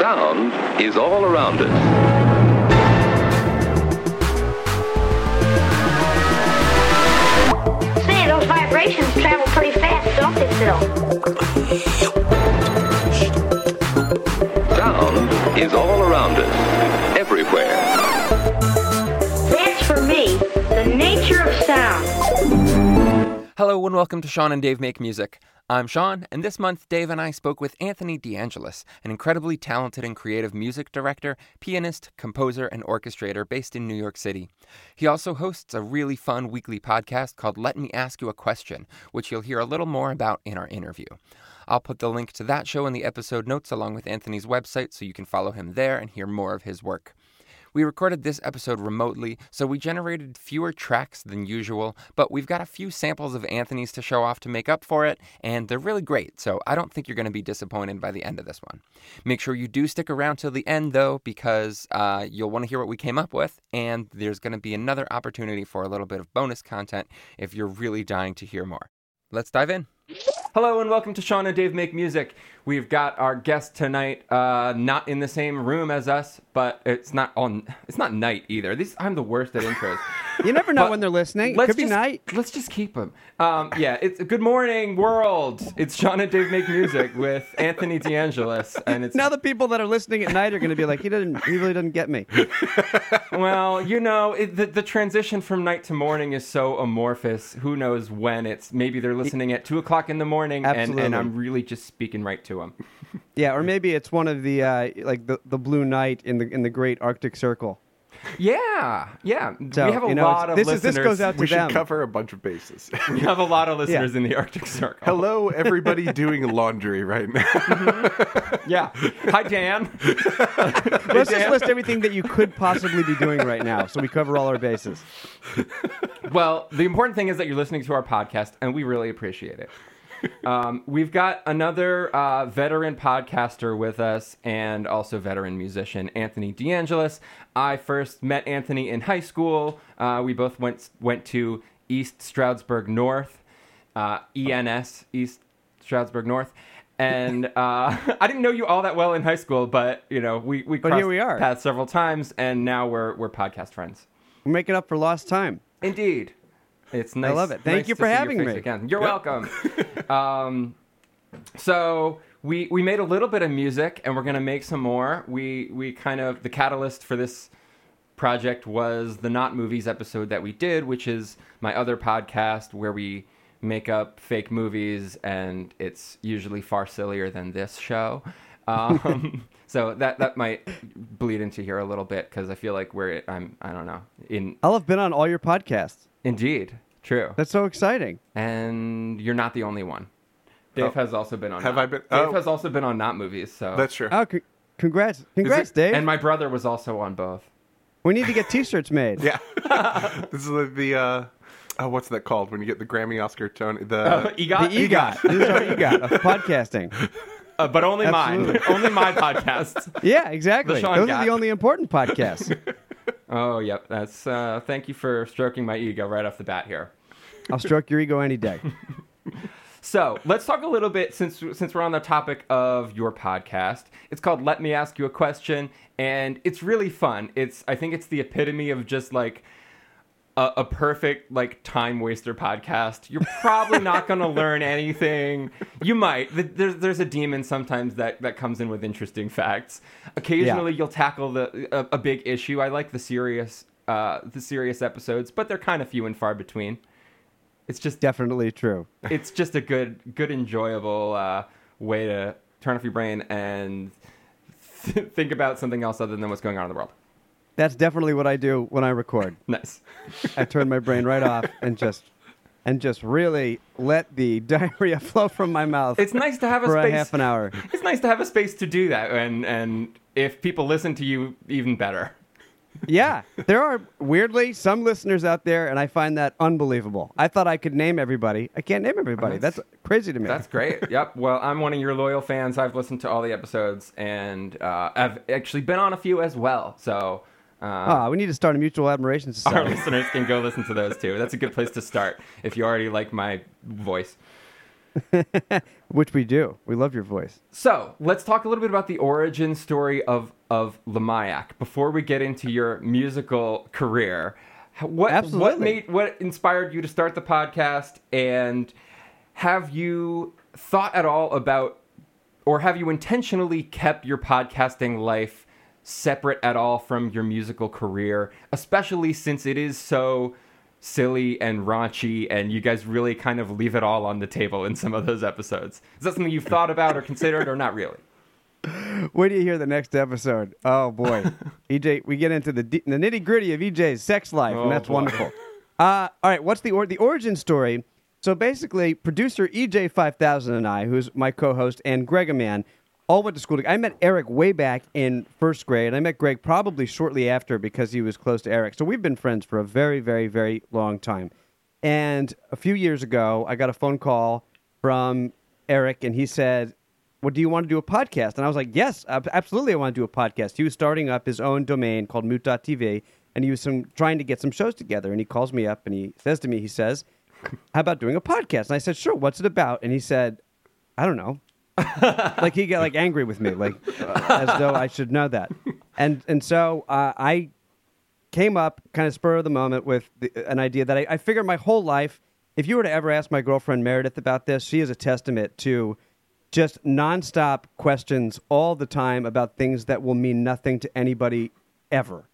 Sound is all around us. Say, those vibrations travel pretty fast, don't they, Phil? Sound is all around us, everywhere. That's for me, the nature of sound. Hello and welcome to Sean and Dave Make Music. I'm Sean, and this month Dave and I spoke with Anthony DeAngelis, an incredibly talented and creative music director, pianist, composer, and orchestrator based in New York City. He also hosts a really fun weekly podcast called Let Me Ask You a Question, which you'll hear a little more about in our interview. I'll put the link to that show in the episode notes along with Anthony's website so you can follow him there and hear more of his work. We recorded this episode remotely, so we generated fewer tracks than usual, but we've got a few samples of Anthony's to show off to make up for it, and they're really great, so I don't think you're going to be disappointed by the end of this one. Make sure you do stick around till the end, though, because uh, you'll want to hear what we came up with, and there's going to be another opportunity for a little bit of bonus content if you're really dying to hear more. Let's dive in. Hello and welcome to Sean and Dave Make Music. We've got our guest tonight, uh, not in the same room as us, but it's not on. It's not night either. I'm the worst at intros. You never know But when they're listening. It could be just- night. Let's just keep them. Um, yeah, it's Good Morning World. It's Sean and Dave Make Music with Anthony DeAngelis, and it's Now the people that are listening at night are going to be like, he didn't, he really doesn't get me. well, you know, it, the the transition from night to morning is so amorphous. Who knows when it's? Maybe they're listening at two o'clock in the morning, and, and I'm really just speaking right to them. Yeah, or maybe it's one of the uh, like the, the blue night in the in the Great Arctic Circle. Yeah, yeah. So, we have a you know, lot of this is listeners. this goes out to We should them. cover a bunch of bases. We have a lot of listeners in the Arctic Circle. Hello, everybody doing laundry right now. Yeah. Hi, Dan. Let's just list everything that you could possibly be doing right now, so we cover all our bases. Well, the important thing is that you're listening to our podcast, and we really appreciate it. Um, we've got another uh, veteran podcaster with us and also veteran musician, Anthony DeAngelis. I first met Anthony in high school. Uh, we both went went to East Stroudsburg North, uh, ENS, East Stroudsburg North. And uh, I didn't know you all that well in high school, but you know we we But crossed here we are. paths several times, and now we're we're podcast friends. We're making up for lost time. Indeed. It's nice. I love it. Thank nice you for having me. Again. You're welcome. um, so we we made a little bit of music, and we're gonna make some more. We we kind of the catalyst for this project was the Not Movies episode that we did, which is my other podcast where we make up fake movies, and it's usually far sillier than this show. Um, so that that might bleed into here a little bit because I feel like we're I'm I don't know in I'll have been on all your podcasts. Indeed, true. That's so exciting. And you're not the only one. Dave Oh. has also been on. Have not, I been- Dave oh. has also been on not movies. So That's true. Oh, c- congrats, congrats, Dave. And my brother was also on both. we need to get T-shirts made. yeah. this is the, the uh, oh, what's that called when you get the Grammy, Oscar, Tony? The Uh, EGOT, The EGOT. this is our EGOT of podcasting. Uh, but only mine. Only my podcast. Yeah, exactly. Those Got. are the only important podcasts. Oh, yep. That's. Uh, thank you for stroking my ego right off the bat here. I'll stroke your ego any day. So let's talk a little bit since since we're on the topic of your podcast. It's called "Let Me Ask You a Question," and it's really fun. It's I think it's the epitome of just like a, a perfect like time waster podcast. You're probably not going to learn anything. You might. There's there's a demon sometimes that that comes in with interesting facts. Occasionally you'll tackle the a, a big issue. I like the serious uh, the serious episodes, but they're kind of few and far between. It's just Definitely true. it's just a good, good, enjoyable uh, way to turn off your brain and th- think about something else other than what's going on in the world. That's definitely what I do when I record. Nice. I turn my brain right off and just and just really let the diarrhea flow from my mouth It's nice to have a for space. a half an hour. It's nice to have a space to do that, and and if people listen to you, even better. Yeah, there are weirdly some listeners out there, and I find that unbelievable. I thought I could name everybody. I can't name everybody. That's, crazy to me. That's great. yep. Well, I'm one of your loyal fans. I've listened to all the episodes, and uh, I've actually been on a few as well. So. Uh, Ah, we need to start a mutual admiration society. Our listeners can go listen to those too. That's a good place to start if you already like my voice. Which we do. We love your voice. So let's talk a little bit about the origin story of of Lamayak before we get into your musical career. What what made what inspired you to start the podcast, and have you thought at all about, or have you intentionally kept your podcasting life separate at all from your musical career, especially since it is so silly and raunchy and you guys really kind of leave it all on the table in some of those episodes. Is that something you've thought about or considered or not really? Wait do you hear the next episode? Oh boy, EJ, we get into the the nitty gritty of EJ's sex life, Oh, and that's boy. wonderful. Uh, all right, what's the or- the origin story? So basically, producer EJ five thousand and I, who's my co-host, and Greg Man, all went to school. I met Eric way back in first grade. I met Greg probably shortly after because he was close to Eric. So we've been friends for a very, very, very long time. And a few years ago, I got a phone call from Eric, and he said, "Well, do you want to do a podcast?" And I was like, "Yes, absolutely, I want to do a podcast." He was starting up his own domain called Moot.tv, and he was some, trying to get some shows together. And he calls me up and he says to me, he says, "How about doing a podcast?" And I said, "Sure. What's it about?" And he said, "I don't know." like he got like angry with me, like uh, as though I should know that. And and so uh, I came up kind of spur of the moment with the, an idea that I, I figured my whole life, if you were to ever ask my girlfriend Meredith about this, she is a testament to just nonstop questions all the time about things that will mean nothing to anybody ever.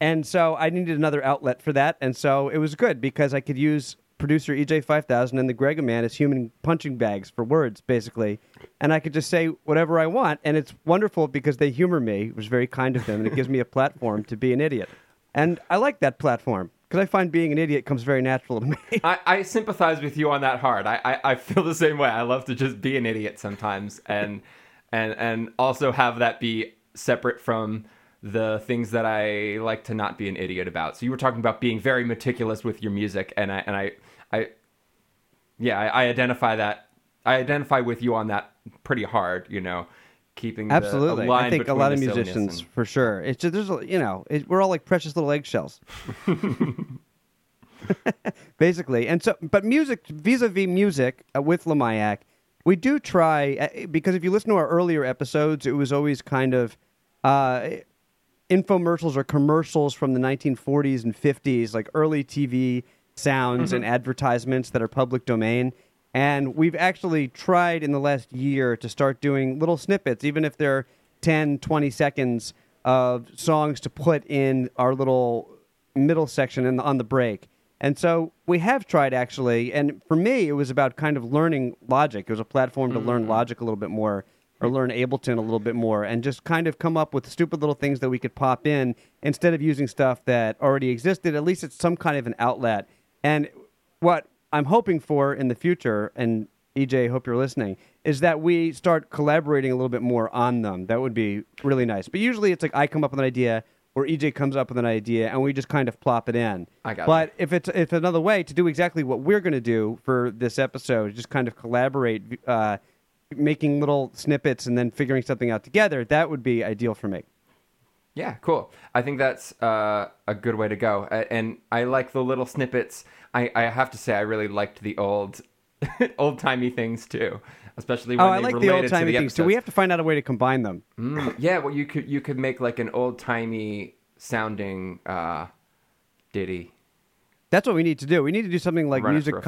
And so I needed another outlet for that. And so it was good because I could use producer EJ5000 and the Greg Man as human punching bags for words, basically. And I could just say whatever I want. And it's wonderful because they humor me, It was very kind of them. And it gives me a platform to be an idiot. And I like that platform because I find being an idiot comes very natural to me. I, I sympathize with you on that hard. I, I, I feel the same way. I love to just be an idiot sometimes and and and also have that be separate from the things that I like to not be an idiot about. So you were talking about being very meticulous with your music and I and I I yeah, I, I identify that I identify with you on that pretty hard, you know, keeping the- Absolutely. line I think a lot of musicians, and- for sure. It's just, there's, a- you know, it, we're all like precious little eggshells. Basically. And so, but music, vis a vis music uh, with Lamayak, we do try, uh, because if you listen to our earlier episodes, it was always kind of uh, infomercials or commercials from the 1940s and 50s, like early TV sounds and mm-hmm. advertisements that are public domain. And we've actually tried in the last year to start doing little snippets, even if they're 10, 20 seconds of songs to put in our little middle section in the, on the break. And so we have tried actually, and for me, it was about kind of learning Logic. It was a platform to learn mm-hmm. Logic a little bit more, or learn Ableton a little bit more, and just kind of come up with stupid little things that we could pop in instead of using stuff that already existed. At least it's some kind of an outlet. And what I'm hoping for in the future, and EJ, hope you're listening, is that we start collaborating a little bit more on them. That would be really nice. But usually it's like I come up with an idea or EJ comes up with an idea and we just kind of plop it in. I got But if it's if another way to do exactly what we're going to do for this episode, just kind of collaborate, uh, making little snippets and then figuring something out together, that would be ideal for me. Yeah, cool. I think that's uh, a good way to go. And I like the little snippets. I, I have to say, I really liked the old, old timey things too, especially when Oh, I they like the related old to timey the things too. We have to find out a way to combine them. Mm, yeah, well, you could you could make like an old timey sounding uh, ditty. That's what we need to do. We need to do something like Run music through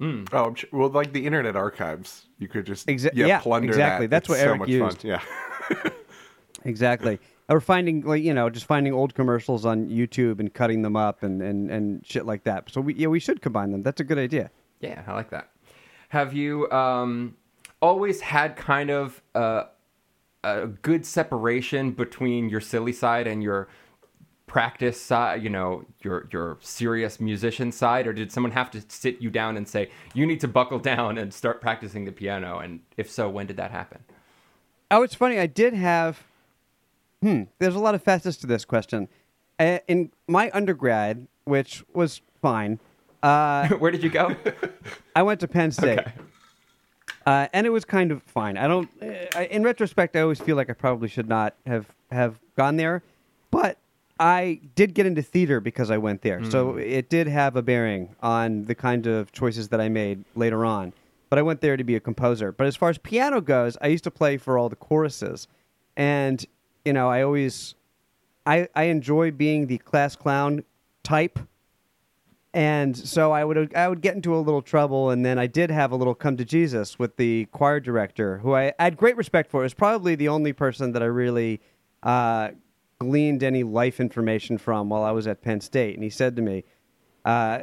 a filter. concrete. Oh, well, like the Internet Archives, you could just Exa- yeah, yeah, plunder exactly. that. That's It's what so Eric much used. Fun. Yeah. Exactly. or finding like you know just finding old commercials on YouTube and cutting them up and and and shit like that. So we yeah we should combine them. That's a good idea. Yeah, I like that. Have you um, always had kind of a, a good separation between your silly side and your practice side? You know, your your serious musician side, or did someone have to sit you down and say you need to buckle down and start practicing the piano? And if so, when did that happen? Oh, it's funny. I did have. Hmm. There's a lot of facets to this question. Uh, in my undergrad, which was fine, uh, Where did you go? I went to Penn State. Okay. Uh, and it was kind of fine. I don't. Uh, I- in retrospect, I always feel like I probably should not have have gone there, but I did get into theater because I went there, so it did have a bearing on the kind of choices that I made later on. but I went there to be a composer. But as far as piano goes, I used to play for all the choruses, and you know, I always, I I enjoy being the class clown type. And so I would I would get into a little trouble, and then I did have a little come to Jesus with the choir director, who I, I had great respect for. It was probably the only person that I really uh, gleaned any life information from while I was at Penn State. And he said to me, uh,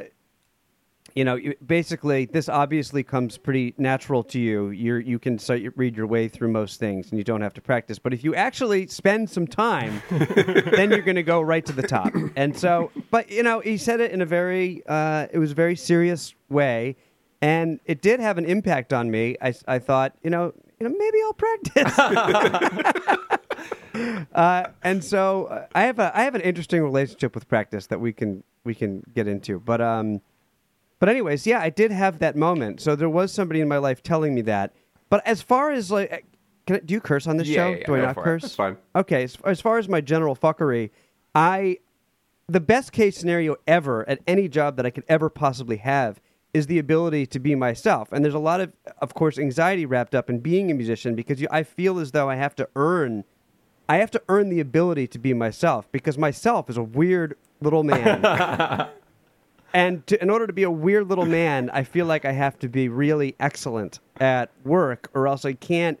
you know, basically, this obviously comes pretty natural to you. You're, you can start, read your way through most things, and you don't have to practice. But if you actually spend some time, then you're going to go right to the top. And so, but you know, he said it in a very, uh, it was a very serious way, and it did have an impact on me. I, I thought, you know, you know, maybe I'll practice. uh, and so uh, I have a I have an interesting relationship with practice that we can we can get into. But um, but anyways, yeah, I did have that moment. So there was somebody in my life telling me that. But as far as like, uh, can I, do you curse on this Yeah, show? yeah, do I not for it. curse? That's fine. Okay, as, as far as my general fuckery, I the best case scenario ever at any job that I could ever possibly have is the ability to be myself. And there's a lot of, of course, anxiety wrapped up in being a musician because you, I feel as though I have to earn, I have to earn the ability to be myself because myself is a weird little man. and to, in order to be a weird little man, I feel like I have to be really excellent at work, or else I can't.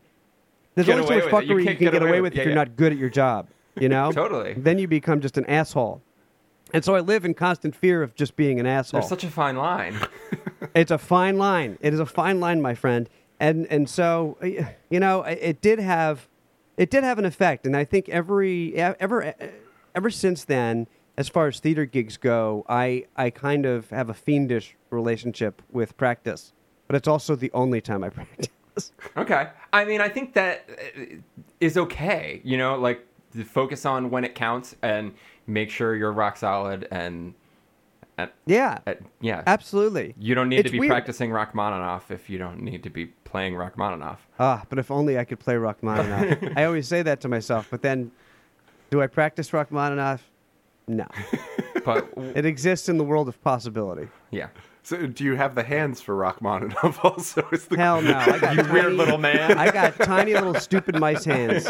There's Get only so much it. You fuckery you, can't get get away away with- with yeah, if you're yeah. not good at your job. You know, Totally. Then you become just an asshole. And so I live in constant fear of just being an asshole. There's such a fine line. It's a fine line. It is a fine line, my friend. And and so you know, it it did have it did have an effect. And I think every ever ever since then, as far as theater gigs go, I I kind of have a fiendish relationship with practice. But it's also the only time I practice. Okay. I mean, I think that uh, okay. You know, like focus on when it counts and make sure you're rock solid and, and Yeah. uh, yeah. Absolutely. You don't need It's to be weird. practicing Rachmaninoff if you don't need to be playing Rachmaninoff. Ah, but if only I could play Rachmaninoff. I always say that to myself, but then do I practice Rachmaninoff? No. But It exists in the world of possibility. yeah. So, do you have the hands for Rachmaninoff also? Is the Hell no. I got You weird little man. I got tiny little stupid mice hands.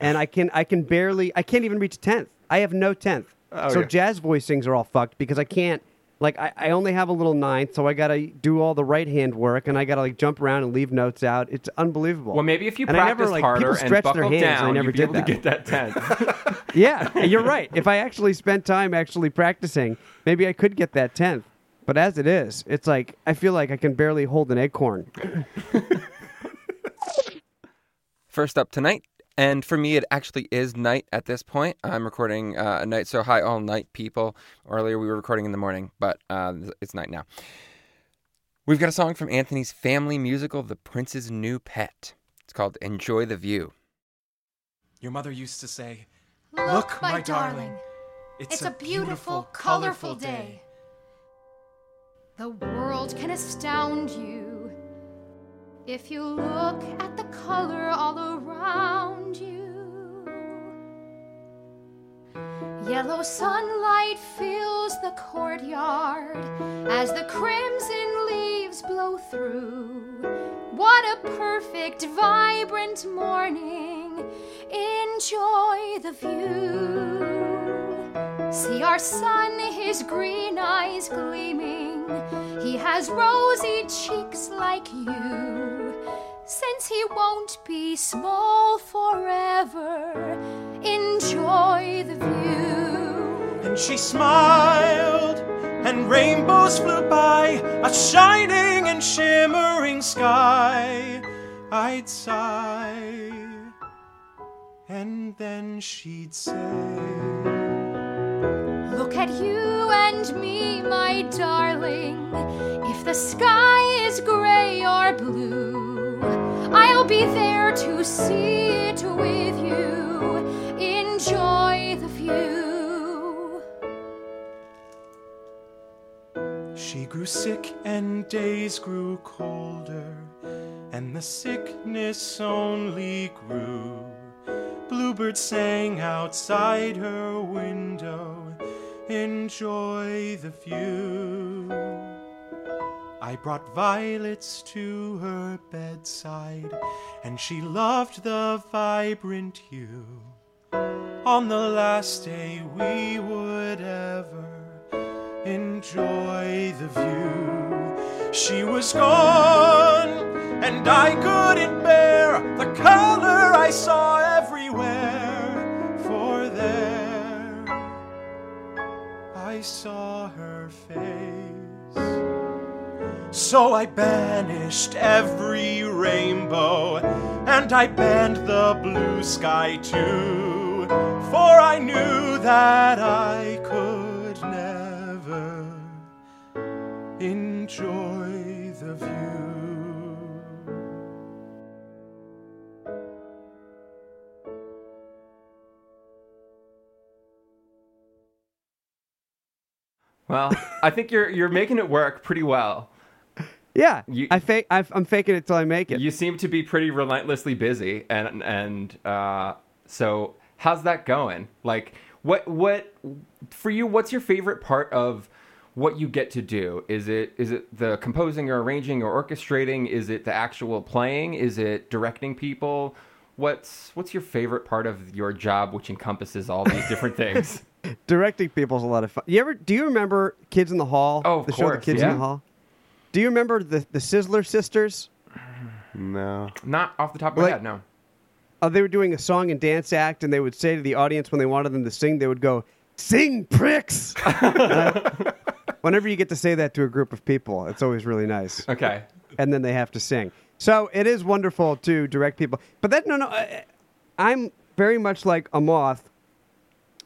And I can I can barely I can't even reach a tenth. I have no tenth. Oh, so yeah. jazz voicings are all fucked because I can't like I, I only have a little ninth, so I gotta do all the right hand work and I gotta like jump around and leave notes out. It's unbelievable. Well, maybe if you And never, like, harder and stretch their hands, down, I never you'd be did able that. to get that tenth. Yeah, you're right. If I actually spent time actually practicing, maybe I could get that tenth. But as it is, it's like I feel like I can barely hold an acorn. First up tonight, and for me, it actually is night at this point. I'm recording uh, a night so high all night, people. Earlier we were recording in the morning, but uh, it's night now. We've got a song from Anthony's family musical, The Prince's New Pet. It's called Enjoy the View. Your mother used to say, Look, my darling, It's, it's a beautiful, colorful day. The world can astound you if you look at the color all around you. Yellow sunlight fills the courtyard as the crimson leaves blow through. What a perfect, vibrant morning! Enjoy the view. See our sun, his green eyes gleaming. He has rosy cheeks like you. Since he won't be small forever, enjoy the view. And she smiled, and rainbows flew by, a shining and shimmering sky. I'd sigh, and then she'd say, Look at you and me, my darling. If the sky is gray or blue, be there to see it with you. Enjoy the view. She grew sick and days grew colder, and the sickness only grew. Bluebirds sang outside her window, enjoy the view. I brought violets to her bedside, and she loved the vibrant hue. On the last day we would ever enjoy the view. She was gone, and I couldn't bear the color I saw everywhere. For there I saw her face. So I banished every rainbow, and I banned the blue sky too. For I knew that I could never enjoy the view. Well, I think you're you're making it work pretty well. Yeah, You- I fake. I, I'm faking it till I make it. You seem to be pretty relentlessly busy, and and uh, so how's that going? Like, what what for you? What's your favorite part of what you get to do? Is it is it the composing or arranging or orchestrating? Is it the actual playing? Is it directing people? What's what's your favorite part of your job, which encompasses all these different things? Directing people's a lot of fun. You ever? Do you remember Kids in the Hall? Oh, of the show, The course, Kids in yeah. the Hall. Do you remember the the Sizzler sisters? No. Not off the top of my Like- head, no. Uh, they were doing a song and dance act, and they would say to the audience when they wanted them to sing, they would go, "Sing, pricks!" And I- Whenever you get to say that to a group of people, it's always really nice. Okay. and then they have to sing. So it is wonderful to direct people. But that no no, I, I'm very much like a moth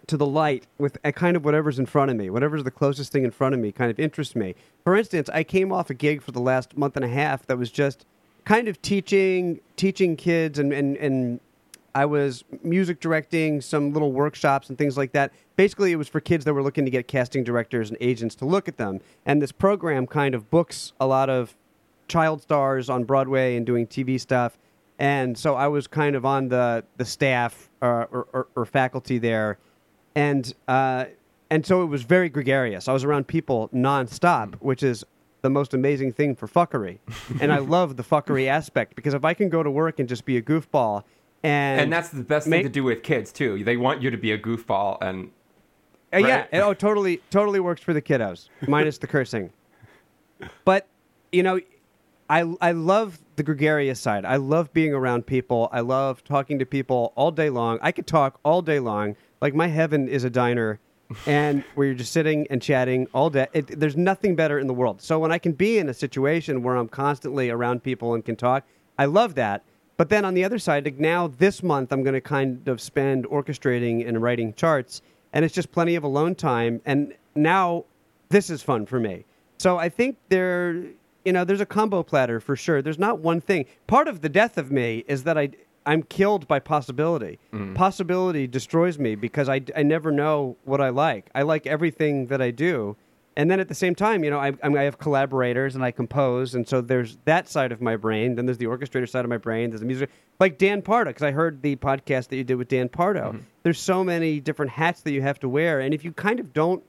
to the light with a kind of whatever's in front of me, whatever's the closest thing in front of me, kind of interests me. For instance, I came off a gig for the last month and a half that was just kind of teaching teaching kids and and and I was music directing some little workshops and things like that. Basically, it was for kids that were looking to get casting directors and agents to look at them. And this program kind of books a lot of child stars on Broadway and doing TV stuff. And so I was kind of on the the staff uh, or, or, or faculty there, and uh, and so it was very gregarious. I was around people nonstop, which is the most amazing thing for fuckery. and I love the fuckery aspect because if I can go to work and just be a goofball, and And that's the best make- thing to do with kids too. They want you to be a goofball and Uh, yeah, it, oh, totally, totally works for the kiddos, minus the cursing. But you know, I I love the gregarious side. I love being around people. I love talking to people all day long. I could talk all day long. Like my heaven is a diner, and where you're just sitting and chatting all day. It, there's nothing better in the world. So when I can be in a situation where I'm constantly around people and can talk, I love that. But then on the other side, like now this month, I'm going to kind of spend orchestrating and writing charts, and it's just plenty of alone time. And now this is fun for me. So I think there, you know, there's a combo platter for sure. There's not one thing. Part of the death of me is that I, I'm killed by possibility. Possibility destroys me because I, I never know what I like. I like everything that I do. And then at the same time, you know, I, I have collaborators and I compose, and so there's that side of my brain. Then there's the orchestrator side of my brain. There's the music, like Dan Pardo, because I heard the podcast that you did with Dan Pardo. There's so many different hats that you have to wear, and if you kind of don't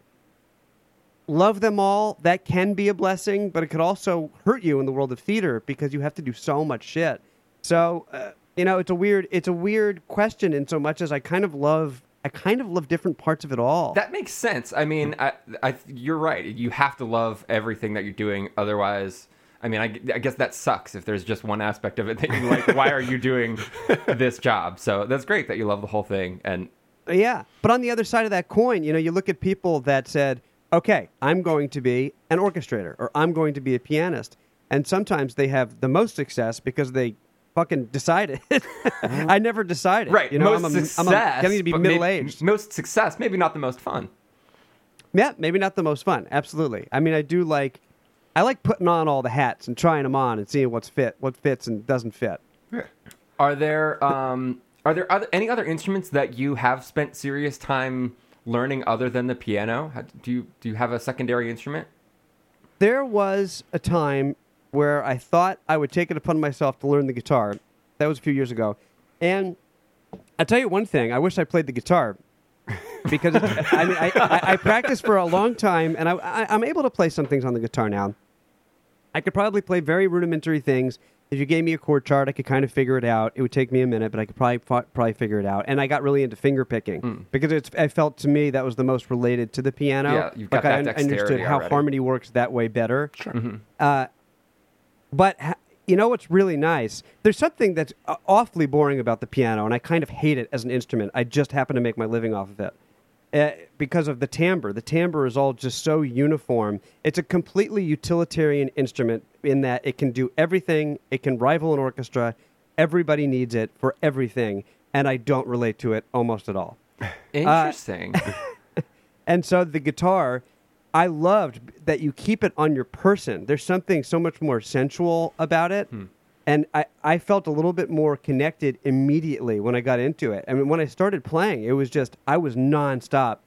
love them all, that can be a blessing, but it could also hurt you in the world of theater because you have to do so much shit. So, uh, you know, it's a weird, it's a weird question in so much as I kind of love, I kind of love different parts of it all. That makes sense. I mean, I, I, you're right. You have to love everything that you're doing. Otherwise, I mean, I, I guess that sucks if there's just one aspect of it that you like. why are you doing this job? So that's great that you love the whole thing. And Yeah. But on the other side of that coin, you know, you look at people that said, okay, I'm going to be an orchestrator or I'm going to be a pianist. And sometimes they have the most success because they fucking decided. I never decided. right, You know, most I'm, a, success. I'm a, getting to be middle aged. Most success, maybe not the most fun. Yeah, maybe not the most fun. Absolutely. I mean, I do like, I like putting on all the hats and trying them on and seeing what's fit, what fits and doesn't fit. Are there um, are there other, any other instruments that you have spent serious time learning other than the piano? How- Do you do you have a secondary instrument? There was a time where I thought I would take it upon myself to learn the guitar. That was a few years ago. And I'll tell you one thing I wish I played the guitar. because it, I mean, I, I, I practiced for a long time, and I, I, I'm able to play some things on the guitar now. I could probably play very rudimentary things. If you gave me a chord chart, I could kind of figure it out. It would take me a minute, but I could probably probably figure it out. And I got really into finger picking hmm. because it's. I felt to me that was the most related to the piano. Yeah, you've got like I that un- understood how already. harmony works that way better. Sure. Mm-hmm. Mm-hmm. Uh, but ha- you know what's really nice? There's something that's uh, awfully boring about the piano, and I kind of hate it as an instrument. I just happen to make my living off of it. Uh, because of the timbre. The timbre is all just so uniform. It's a completely utilitarian instrument in that it can do everything, it can rival an orchestra. Everybody needs it for everything, and I don't relate to it almost at all. Interesting. And so the guitar, I loved that you keep it on your person. There's something so much more sensual about it. Hmm. And I, I felt a little bit more connected immediately when I got into it. I mean, when I started playing, it was just, I was nonstop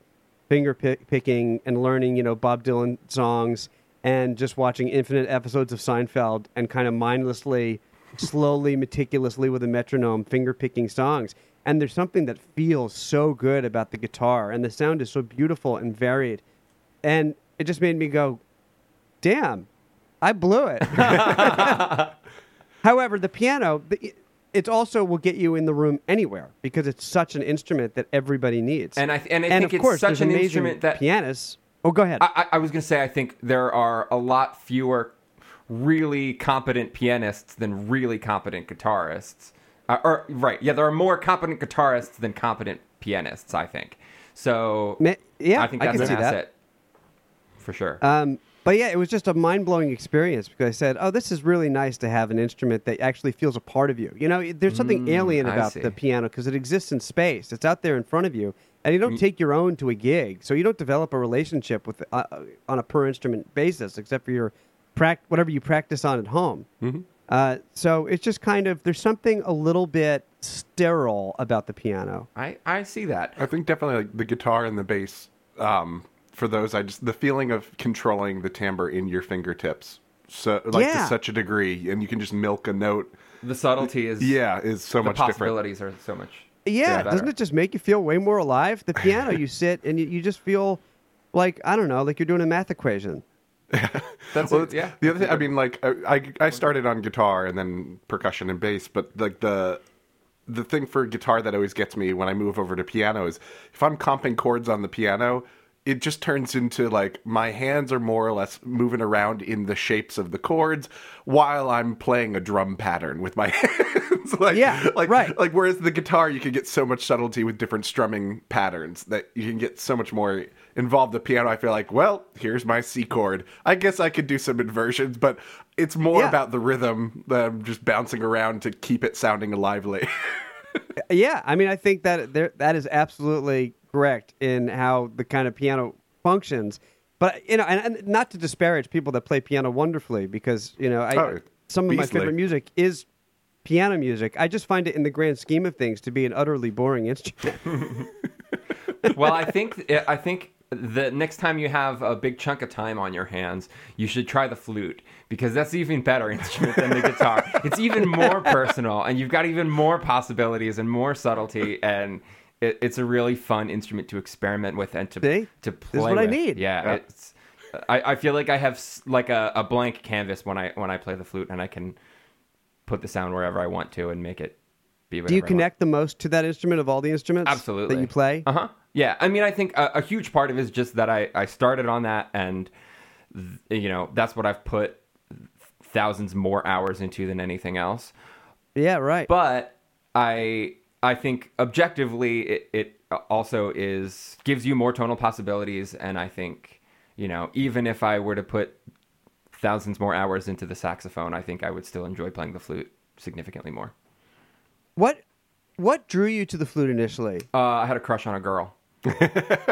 finger pick, picking and learning, you know, Bob Dylan songs and just watching infinite episodes of Seinfeld and kind of mindlessly, slowly, meticulously with a metronome, finger picking songs. And there's something that feels so good about the guitar, and the sound is so beautiful and varied. And it just made me go, damn, I blew it. However, the piano, the- it also will get you in the room anywhere because it's such an instrument that everybody needs. And I th- and I and think of it's course, such an instrument that- pianists. Oh, go ahead. I, I- I was going to say, I think there are a lot fewer really competent pianists than really competent guitarists. Uh, or right, yeah, there are more competent guitarists than competent pianists. I think so. Yeah, I think I that's can an see that. Asset for sure. Um, but yeah, it was just a mind blowing experience because I said, "Oh, this is really nice to have an instrument that actually feels a part of you." You know, there's something alien Mm, I about the piano because it exists in space. It's out there in front of you, and you don't take your own to a gig, so you don't develop a relationship with uh, uh, on a per instrument basis, except for your prac- whatever you practice on at home. Uh, so it's just kind of there's something a little bit sterile about the piano. I I see that. I think definitely like the guitar and the bass. Um, for those, I just the feeling of controlling the timbre in your fingertips, so like Yeah. to such a degree, and you can just milk a note. The subtlety is Yeah, is so the much different. possibilities are so much. Yeah, better. doesn't it just make you feel way more alive? The piano, you sit and you, you just feel like I don't know, like you're doing a math equation. That's Well, it, yeah. The other thing, I mean, like I, I I started on guitar and then percussion and bass, but like the the thing for guitar that always gets me when I move over to piano is if I'm comping chords on the piano, it just turns into like my hands are more or less moving around in the shapes of the chords while I'm playing a drum pattern with my hands. like, Yeah, like, right. Like whereas the guitar, you can get so much subtlety with different strumming patterns that you can get so much more involved. The piano, I feel like, well, here's my C chord. I guess I could do some inversions, but it's more Yeah. about the rhythm that I'm just bouncing around to keep it sounding lively. Yeah, I mean, I think that there, that is absolutely correct in how the kind of piano functions. But you know, and, and not to disparage people that play piano wonderfully, because you know, I, Oh, some of my favorite music is piano music. I just find it, in the grand scheme of things, to be an utterly boring instrument. well, I think I think the next time you have a big chunk of time on your hands, you should try the flute because that's even better instrument than the guitar. It's even more personal, and you've got even more possibilities and more subtlety, and it, it's a really fun instrument to experiment with and to See? to This is play. what I need. Yeah, Yeah. it's. I, I feel like I have like a, a blank canvas when I when I play the flute, and I can put the sound wherever I want to and make it be. Do you whatever I want. connect the most to that instrument of all the instruments Absolutely. that you play? Uh huh. Yeah. I mean, I think a, a huge part of it is just that I, I started on that and, th- you know, that's what I've put thousands more hours into than anything else. Yeah, right. But I I think objectively it, it also is gives you more tonal possibilities and I think, you know, even if I were to put thousands more hours into the saxophone, I think I would still enjoy playing the flute significantly more. what what drew you to the flute initially? Uh, I had a crush on a girl.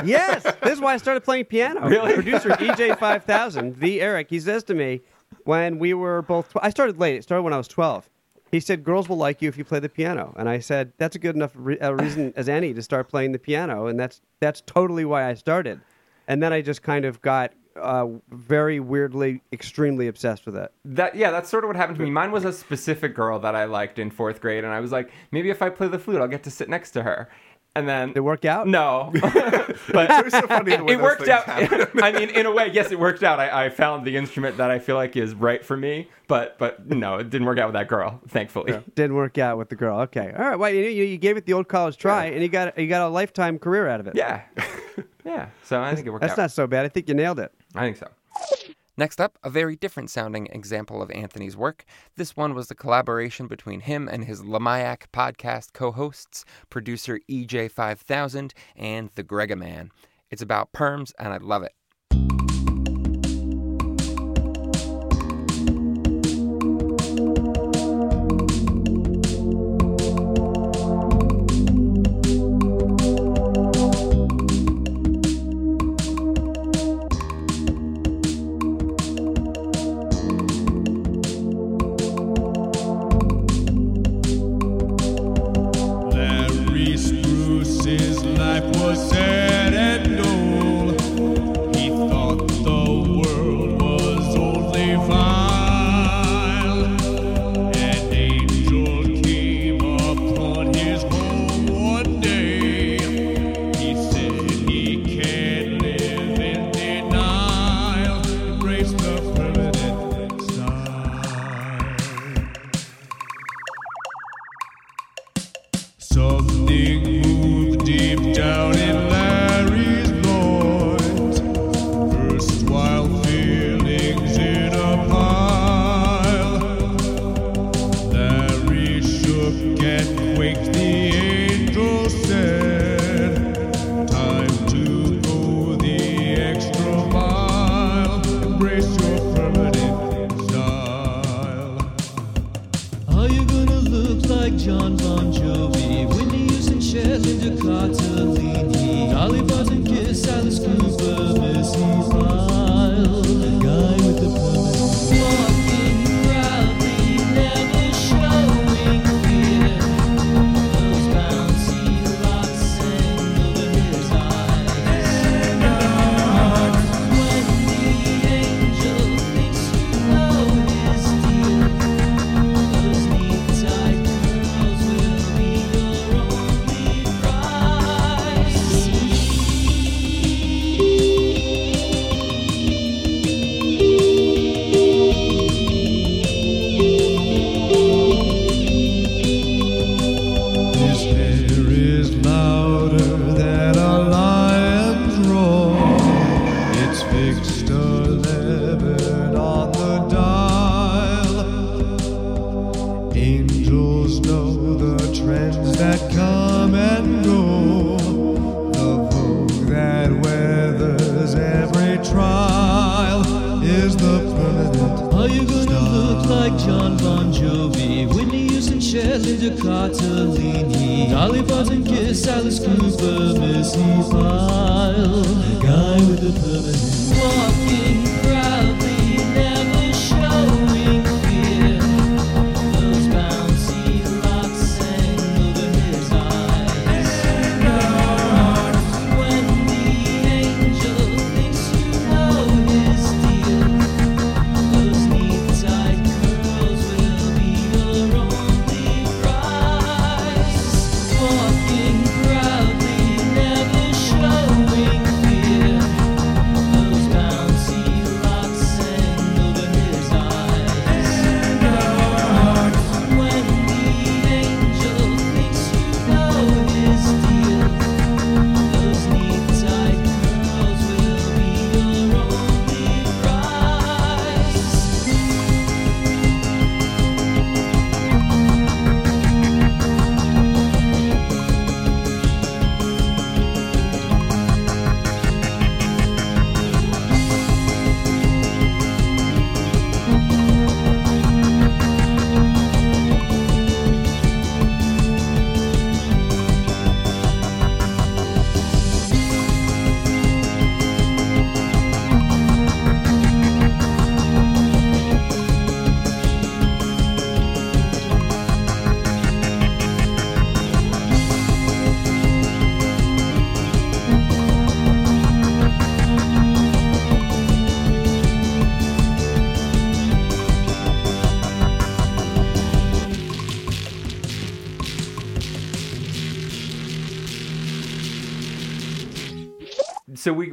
yes, this is why I started playing piano. Really? Producer EJ5000, the Eric, he says to me when we were both, tw- I started late. It started when I was 12. He said, Girls will like you if you play the piano. And I said, That's a good enough re- uh, reason as any to start playing the piano. And that's, that's totally why I started. And then I just kind of got uh, very weirdly, extremely obsessed with it. That yeah, that's sort of what happened to me. Mine was a specific girl that I liked in fourth grade, and I was like, maybe if I play the flute, I'll get to sit next to her. And then it worked out? No, but so funny the way it worked out. I mean, in a way, yes, it worked out. I, I found the instrument that I feel like is right for me, but but no, it didn't work out with that girl, thankfully. Didn't work out with the girl. Okay. All right. Well, you, you, you gave it the old college try, and you got you got a lifetime career out of it. Yeah, yeah. So I think it worked That's out. not so bad. I think you nailed it. I think so. Next up, a very different sounding example of Anthony's work. This one was the collaboration between him and his Lamayak podcast co hosts, producer EJ5000 and The Grega Man. It's about perms, and I love it.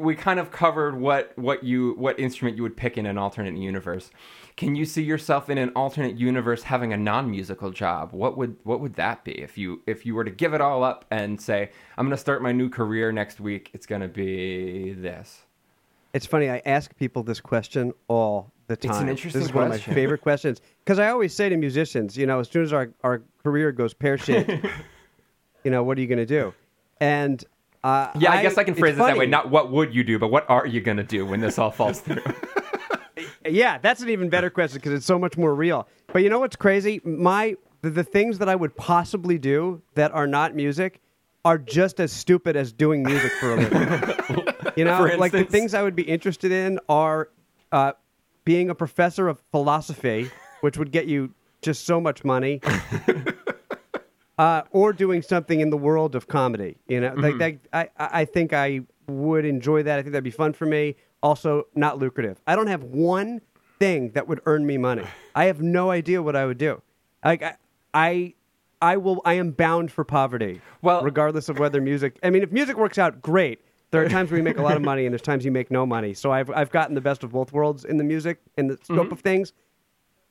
We, kind of covered what what you what instrument you would pick in an alternate universe. Can you see yourself in an alternate universe having a non-musical job? What would what would that be if you if you were to give it all up and say I'm going to start my new career next week? It's going to be this. It's funny. I ask people this question all the time. It's an interesting This is one of my favorite questions because I always say to musicians, you know, as soon as our, our career goes pear shaped, you know, what are you going to do? And uh, Yeah, I, guess I can phrase it that way. Not what would you do, but what are you going to do when this all falls through? Yeah, that's an even better question because it's so much more real. But you know what's crazy? My the, the things that I would possibly do that are not music are just as stupid as doing music for a living. you know, For like the things I would be interested in are uh, being a professor of philosophy, which would get you just so much money. Uh, or doing something in the world of comedy, you know, like that. I, I think I would enjoy that. I think that'd be fun for me. Also, not lucrative. I don't have one thing that would earn me money. I have no idea what I would do. Like I, I, I will. I am bound for poverty. Well- regardless of whether music. I mean, if music works out, great. There are times where you make a lot of money, and there's times you make no money. So I've I've gotten the best of both worlds in the music in the scope of things.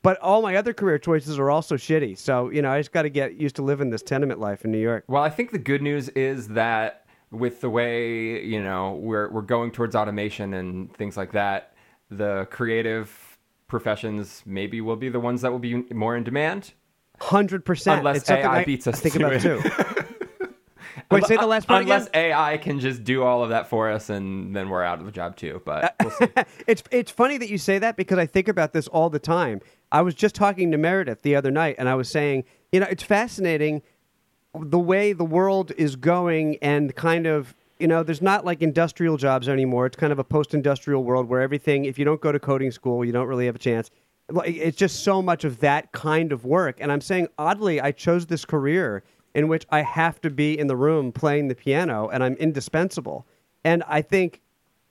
But all my other career choices are also shitty. So you know, I just got to get used to living this tenement life in New York. Well, I think the good news is that with the way you know we're we're going towards automation and things like that, the creative professions maybe will be the ones that will be more in demand. Hundred percent. Unless it's AI I, beats us I think about it. too. Wait, say the last part Unless again. AI can just do all of that for us, and then we're out of the job too. But uh, we'll see. It's it's funny that you say that because I think about this all the time. I was just talking to Meredith the other night, and I was saying, you know, it's fascinating the way the world is going, and kind of, you know, there's not like industrial jobs anymore. It's kind of a post-industrial world where everything, if you don't go to coding school, you don't really have a chance. Like, It's just so much of that kind of work, and I'm saying, oddly, I chose this career in which I have to be in the room playing the piano, and I'm indispensable. And I think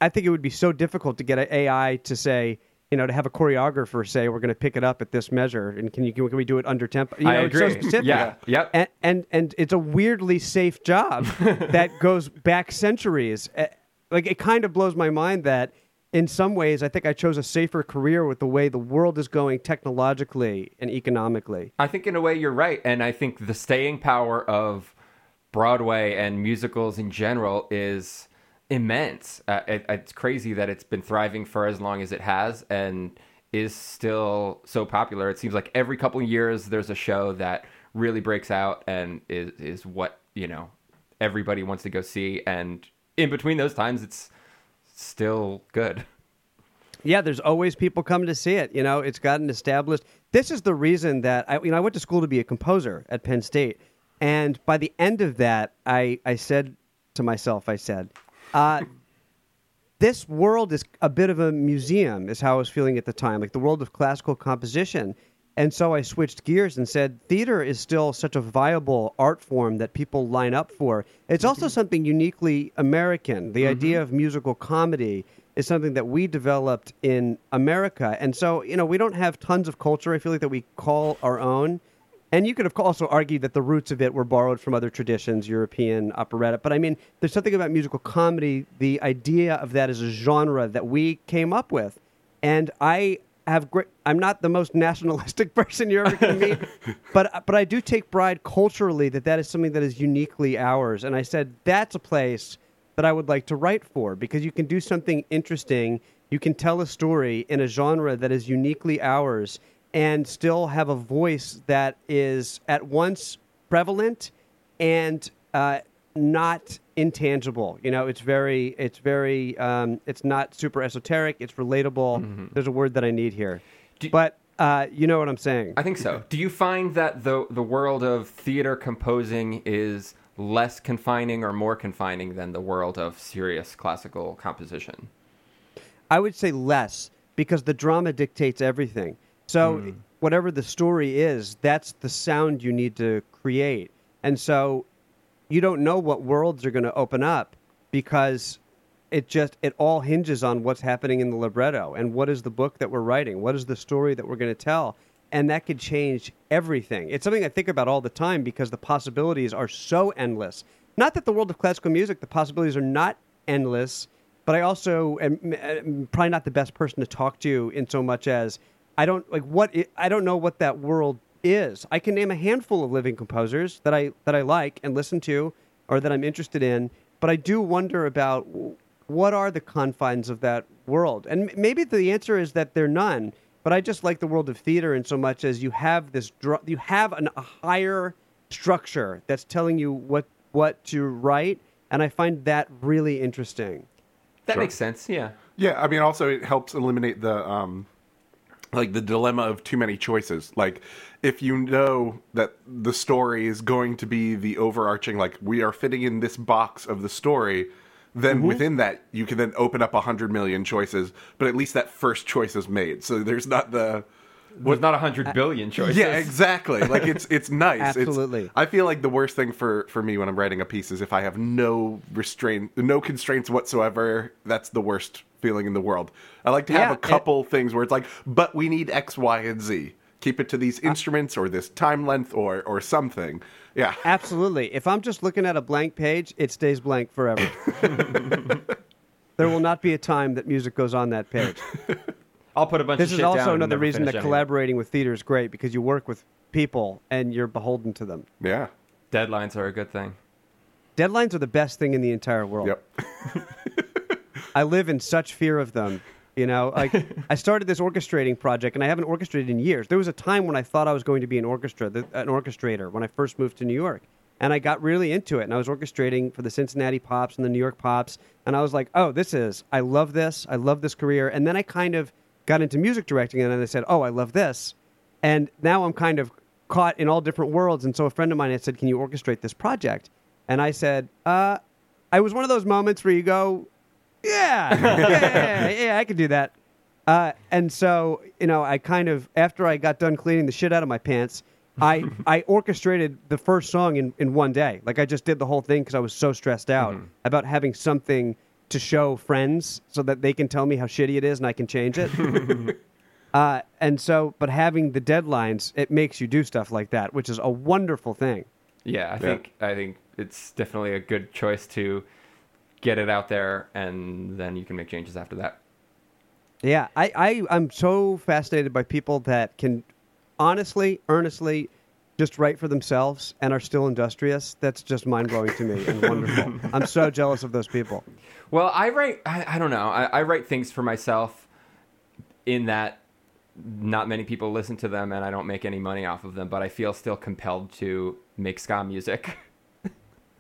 I think it would be so difficult to get an AI to say, you know, to have a choreographer say, we're going to pick it up at this measure, and can you can we do it under tempo? You I know, it's so agree. specific. Yeah. Yep. And, and and it's a weirdly safe job that goes back centuries. Eh, Like it kind of blows my mind that in some ways I think I chose a safer career with the way the world is going technologically and economically. I think in a way you're right, and I think the staying power of Broadway and musicals in general is immense. Uh, it, it's crazy that it's been thriving for as long as it has, and is still so popular. It seems like every couple of years there's a show that really breaks out and is is what you know everybody wants to go see, and in between those times it's still good. Yeah, there's always people coming to see it. You know, it's gotten established. This is the reason that I, you know, I went to school to be a composer at Penn State, and by the end of that, I, I said to myself, I said, uh, "This world is a bit of a museum," is how I was feeling at the time, like the world of classical composition. And so I switched gears and said, theater is still such a viable art form that people line up for. It's mm-hmm. also something uniquely American. The mm-hmm. idea of musical comedy is something that we developed in America. And so, you know, we don't have tons of culture. I feel like that we call our own. And you could have also argued that the roots of it were borrowed from other traditions, European operetta. But I mean, there's something about musical comedy, the idea of that as a genre that we came up with. And I have great. I'm not the most nationalistic person you're ever going to meet, but but I do take pride culturally that that is something that is uniquely ours. And I said that's a place that I would like to write for because you can do something interesting. You can tell a story in a genre that is uniquely ours and still have a voice that is at once prevalent and uh, not intangible. You know, it's very, it's very, um, it's not super esoteric. It's relatable. There's a word that I need here, Do- but uh, you know what I'm saying. I think so. Do you find that the the world of theater composing is less confining or more confining than the world of serious classical composition? I would say less because the drama dictates everything. So whatever the story is, that's the sound you need to create. And so you don't know what worlds are going to open up because it just it all hinges on what's happening in the libretto and what is the book that we're writing, what is the story that we're going to tell. And that could change everything. It's something I think about all the time because the possibilities are so endless. Not that the world of classical music, the possibilities are not endless but I also am, am uh, probably not the best person to talk to in so much as I don't like what I don't know what that world is. I can name a handful of living composers that I that I like and listen to, or that I'm interested in, but I do wonder about what are the confines of that world, and maybe the answer is that they're none. But I just like the world of theater in so much as you have this dr- you have an, a higher structure that's telling you what what to write, and I find that really interesting. That Sure. makes sense. Yeah. Yeah, I mean, also it helps eliminate the um, like the dilemma of too many choices. Like, if you know that the story is going to be the overarching, like we are fitting in this box of the story, then mm-hmm. within that you can then open up a hundred million choices. But at least that first choice is made, so there's not the There's not a hundred billion uh, choices. yeah, exactly. Like it's it's nice. It's- Absolutely. I feel like the worst thing for for me when I'm writing a piece is if I have no restraint, no constraints whatsoever. That's the worst feeling in the world. I like to have Yeah, a couple things where it's like, but we need X, Y, and Z. Keep it to these uh, instruments or this time length or or something. Yeah. Absolutely. If I'm just looking at a blank page, it stays blank forever. there will not be a time that music goes on that page. I'll put a bunch This of is shit down also another reason that any of collaborating with theater is great because you work with people and you're beholden to them. Yeah. deadlines are a good thing. Deadlines are the best thing in the entire world. Yep. I live in such fear of them. You know, like I started this orchestrating project, and I haven't orchestrated in years. There was a time when I thought I was going to be an orchestra, an orchestrator, when I first moved to New York, and I got really into it. And I was orchestrating for the Cincinnati Pops and the New York Pops, and I was like, "Oh, this is I love this. I love this career." And then I kind of got into music directing, and then I said, "Oh, I love this," and now I'm kind of caught in all different worlds. And so a friend of mine had said, "Can you orchestrate this project?" And I said, "Uh." I was one of those moments where you go, yeah, yeah, yeah, yeah, I could do that. Uh, and so, you know, I kind of after I got done cleaning the shit out of my pants, I I orchestrated the first song in, in one day. Like I just did the whole thing because I was so stressed out about having something to show friends so that they can tell me how shitty it is and I can change it. uh, and so, but having the deadlines, it makes you do stuff like that, which is a wonderful thing. Yeah, I think I think it's definitely a good choice to get it out there, and then you can make changes after that. Yeah, I, I I'm so fascinated by people that can honestly, earnestly just write for themselves and are still industrious. That's just mind blowing to me and wonderful. I'm so jealous of those people. Well, I write. I, I don't know. I, I write things for myself. In that, not many people listen to them, and I don't make any money off of them. But I feel still compelled to make ska music.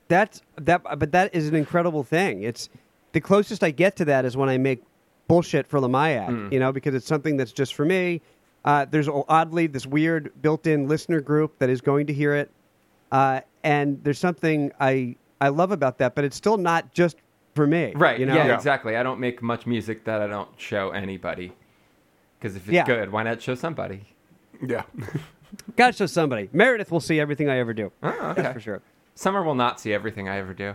That's that, but that is an incredible thing. It's the closest I get to that is when I make bullshit for Lamayak, you know, because it's something that's just for me. Uh, there's oddly this weird built-in listener group that is going to hear it, uh, and there's something I I love about that. But it's still not just for me, right. You know, yeah, exactly. I don't make much music that I don't show anybody. Because if it's Yeah. good, why not show somebody? Yeah. Gotta show somebody. Meredith will see everything I ever do. Oh, okay. That's for sure. Summer will not see everything I ever do.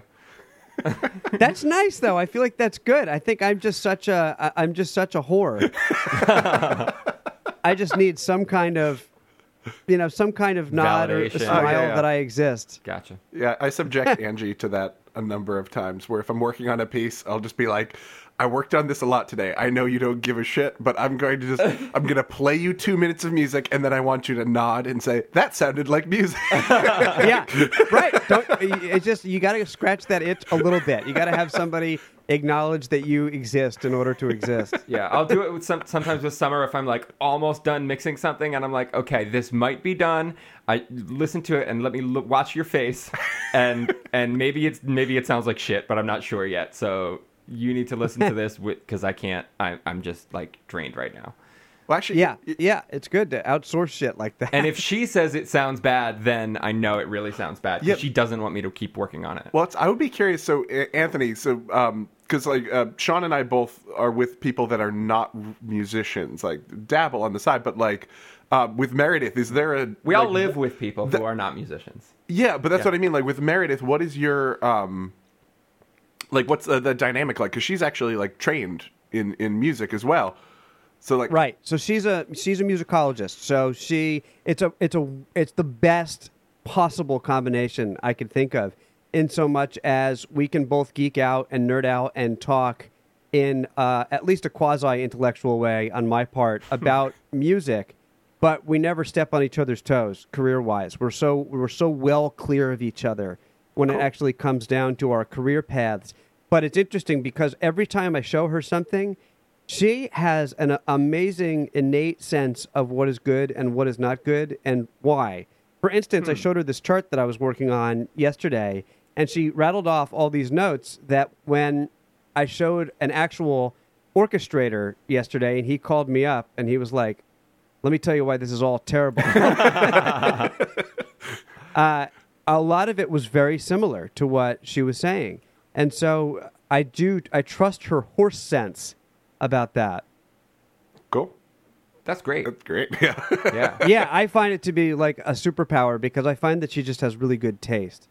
That's nice, though. I feel like that's good. I think I'm just such a I- I'm just such a whore. I just need some kind of, you know, some kind of nod or a Validation. smile Oh, yeah, yeah. that I exist. Gotcha. Yeah, I subject Angie to that a number of times where if I'm working on a piece, I'll just be like, I worked on this a lot today. I know you don't give a shit, but I'm going to just I'm going to play you 2 minutes of music and then I want you to nod and say that sounded like music. yeah, right. Don't, it's just you got to scratch that itch a little bit. You got to have somebody acknowledge that you exist in order to exist. Yeah, I'll do it with some, sometimes with summer if I'm like almost done mixing something and I'm like, okay, this might be done. I listen to it and let me look, watch your face, and and maybe it's maybe it sounds like shit, but I'm not sure yet. So you need to listen to this because I can't. I, I'm just like drained right now. well, actually, Yeah, yeah. It's good to outsource shit like that. And if she says it sounds bad, then I know it really sounds bad because Yep. she doesn't want me to keep working on it. Well, it's, I would be curious. So, Anthony, so because like uh, Sean and I both are with people that are not musicians, like dabble on the side, but like uh, with Meredith, is there a we all live with people who are not musicians. Yeah, but that's Yeah. what I mean. Like with Meredith, what is your um, like what's the, the dynamic like? Because she's actually like trained in in music as well. So like Right. So she's a she's a musicologist. So she it's a it's a it's the best possible combination I could think of in so much as we can both geek out and nerd out and talk in uh, at least a quasi intellectual way on my part about music, but we never step on each other's toes career wise. We're so we're so well clear of each other when it actually comes down to our career paths. But it's interesting because every time I show her something, she has an amazing innate sense of what is good and what is not good and why. For instance, I showed her this chart that I was working on yesterday, and she rattled off all these notes that when I showed an actual orchestrator yesterday, and he called me up and he was like, let me tell you why this is all terrible. uh, a lot of it was very similar to what she was saying. And so I do, I trust her horse sense about that. Cool. That's great. That's great. Yeah. Yeah. yeah, I find it to be like a superpower because I find that she just has really good taste.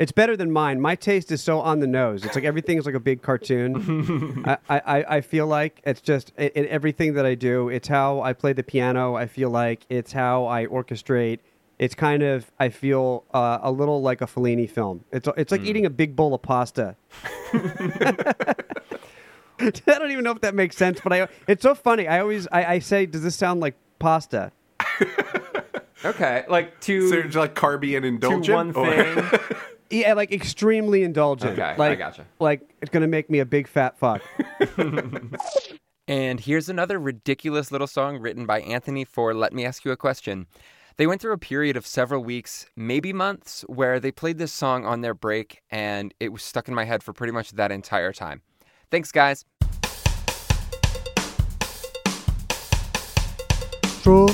It's better than mine. My taste is so on the nose. It's like everything is like a big cartoon. I, I, I feel like it's just in, in everything that I do. It's how I play the piano. I feel like it's how I orchestrate. It's kind of I feel uh, a little like a Fellini film. It's it's like eating a big bowl of pasta. I don't even know if that makes sense, but I it's so funny. I always I, I say, does this sound like pasta? Okay. Like to so it's like carby and to indulgent. one thing. Yeah, like extremely indulgent. Okay, I gotcha. Like it's gonna make me a big fat fuck. And here's another ridiculous little song written by Anthony for Let Me Ask You a Question. They went through a period of several weeks, maybe months, where they played this song on their break, and it was stuck in my head for pretty much that entire time. Thanks, guys. Straw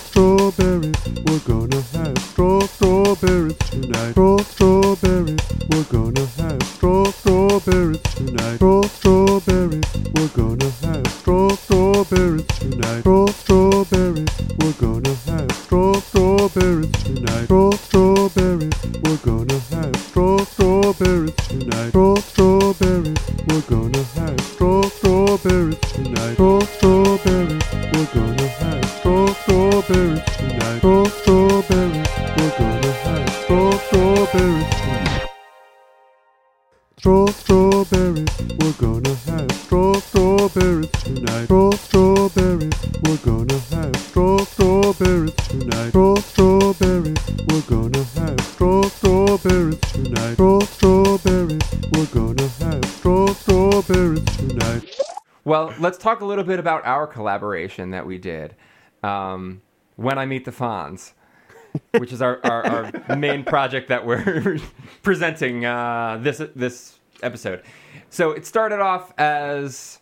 strawberries, we're gonna have straw strawberries tonight. Straw strawberries, we're gonna have straw strawberries tonight. Straw strawberries, we're gonna have straw strawberries tonight. Straw strawberries, we're gonna have straw strawberries tonight. Straw strawberries, we're gonna have straw strawberries tonight. Straw strawberries, we're gonna have straw strawberries tonight. Straw strawberries, we're gonna have strawberries tonight. Straw strawberries, we're gonna have straw strawberries tonight. Straw strawberries, we're gonna have straw strawberries tonight. Straw strawberries, we're gonna have straw strawberries tonight. Straw strawberries, we're gonna have straw strawberries tonight. Straw strawberries, we're gonna have straw strawberries tonight. Well, let's talk a little bit about our collaboration that we did. Um, when I Meet the Fonz, which is our, our, our main project that we're presenting uh, this this episode. So it started off as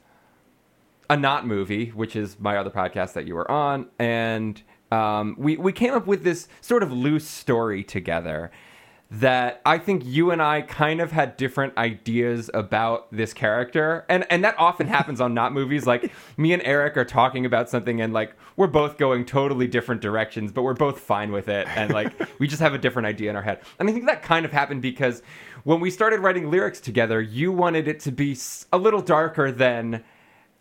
a not movie, which is my other podcast that you were on, and um, we we came up with this sort of loose story together that I think you and I kind of had different ideas about this character. And and that often happens on not movies. Like me and Eric are talking about something and like we're both going totally different directions, but we're both fine with it. And like we just have a different idea in our head. And I think that kind of happened because when we started writing lyrics together, you wanted it to be a little darker than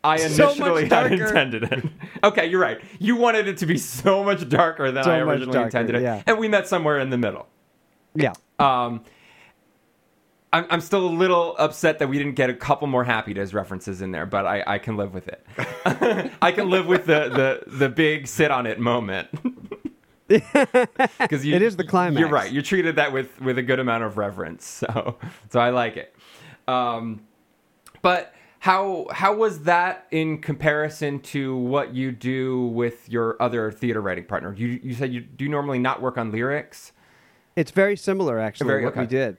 I So initially had intended it. okay, you're right. You wanted it to be so much darker than So I originally darker, intended it. yeah. And we met somewhere in the middle. Yeah. Um, I'm, I'm still a little upset that we didn't get a couple more Happy Days references in there, but I, I can live with it. I can live with the, the, the big sit on it moment. Because It is the climax. You're right. You treated that with, with a good amount of reverence, so so I like it. Um, but how how was that in comparison to what you do with your other theater writing partner? You you said you do normally not work on lyrics. It's very similar, actually, Very- what we did.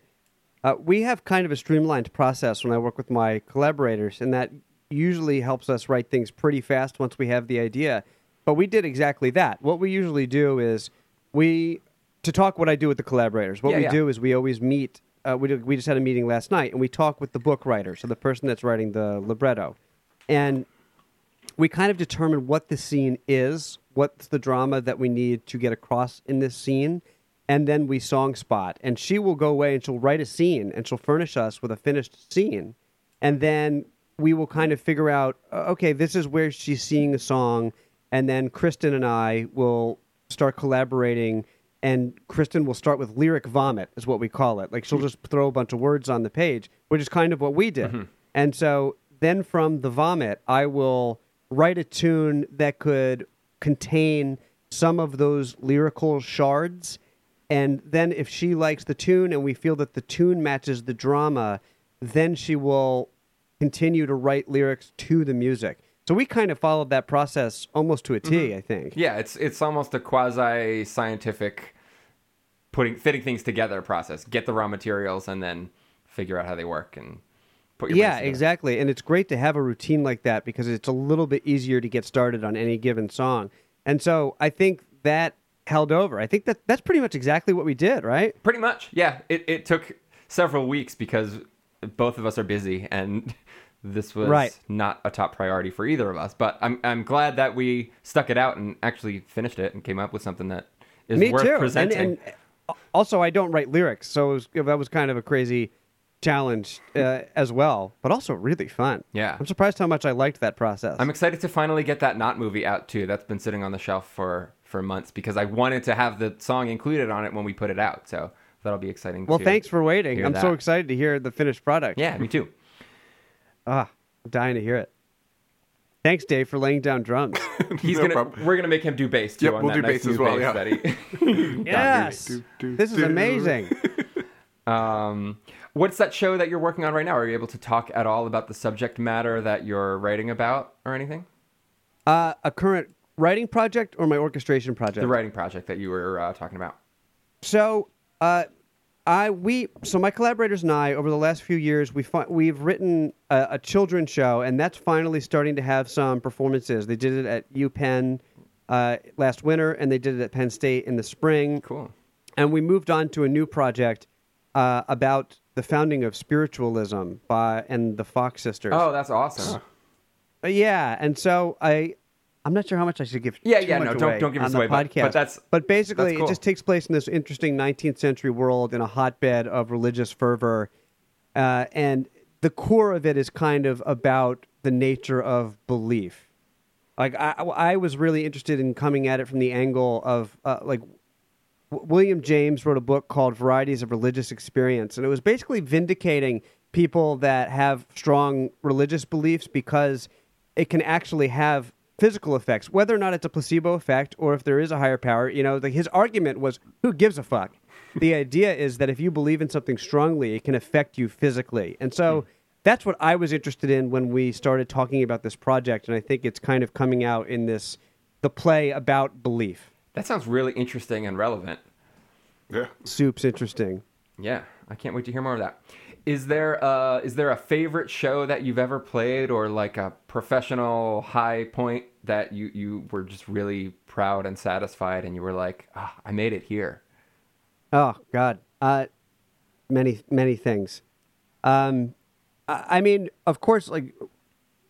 Uh, we have kind of a streamlined process when I work with my collaborators, and that usually helps us write things pretty fast once we have the idea. But we did exactly that. What we usually do is we, to talk what I do with the collaborators, what Yeah, we yeah. do is we always meet. Uh, we, did- we just had a meeting last night, and we talk with the book writer, so the person that's writing the libretto. And we kind of determine what the scene is, what's the drama that we need to get across in this scene, and then we song spot. And she will go away and she'll write a scene and she'll furnish us with a finished scene. And then we will kind of figure out, okay, this is where she's seeing a song. And then Kristen and I will start collaborating. And Kristen will start with lyric vomit, is what we call it. Like she'll just throw a bunch of words on the page, which is kind of what we did. Mm-hmm. And so then from the vomit, I will write a tune that could contain some of those lyrical shards. And then if she likes the tune and we feel that the tune matches the drama, then she will continue to write lyrics to the music. So we kind of followed that process almost to a T, mm-hmm. I think. Yeah, it's it's almost a quasi scientific putting fitting things together process. Get the raw materials and then figure out how they work and put your Yeah, exactly. And it's great to have a routine like that because it's a little bit easier to get started on any given song. And so I think that held over. I think that that's pretty much exactly what we did, right? Pretty much, yeah. It it took several weeks because both of us are busy and this was Right. not a top priority for either of us. But I'm I'm glad that we stuck it out and actually finished it and came up with something that is Me worth too. Presenting. and uh, also, I don't write lyrics, so it was, that was kind of a crazy challenge uh, as well, but also really fun. Yeah. I'm surprised how much I liked that process. I'm excited to finally get that not movie out too. That's been sitting on the shelf for for months because I wanted to have the song included on it when we put it out. So that'll be exciting. well, to thanks for waiting. I'm so excited to hear the finished product. Yeah, me too. Ah, I'm dying to hear it. Thanks, Dave, for laying down drums. He's No gonna. problem. We're gonna make him do bass too. Yep, on we'll that do nice bass as well, bass yeah. yes. Do, do, This is amazing. Um, what's that show that you're working on right now? Are you able to talk at all about the subject matter that you're writing about or anything? Uh, a current writing project or my orchestration project? The writing project that you were uh, talking about. So, uh, I we so my collaborators and I over the last few years we fi- we've written a, a children's show and that's finally starting to have some performances. They did it at UPenn uh, last winter and they did it at Penn State in the spring. Cool. And we moved on to a new project uh, about the founding of spiritualism by and the Fox sisters. Oh, that's awesome. Uh, yeah, and so I, I'm not sure how much I should give. Yeah, yeah, no, don't- don't give us the away, but- podcast. but that's- but basically that's cool. it just takes place in this interesting 19th century world in a hotbed of religious fervor, uh, and the core of it is kind of about the nature of belief. Like I, I was really interested in coming at it from the angle of uh, like W- William James wrote a book called Varieties of Religious Experience, and it was basically vindicating people that have strong religious beliefs because it can actually have physical effects, whether or not it's a placebo effect or if there is a higher power. You know, like his argument was, who gives a fuck? the idea is that if you believe in something strongly, it can affect you physically, and so. Hmm. That's what I was interested in when we started talking about this project, and I think it's kind of coming out in this the play about belief. That sounds really interesting and relevant. Yeah. Soup's interesting. Yeah, I can't wait to hear more of that. Is there uh is there a favorite show that you've ever played or like a professional high point that you you were just really proud and satisfied and you were like, ah, I made it here. Oh God, uh, many many things. Um, I, I mean, of course, like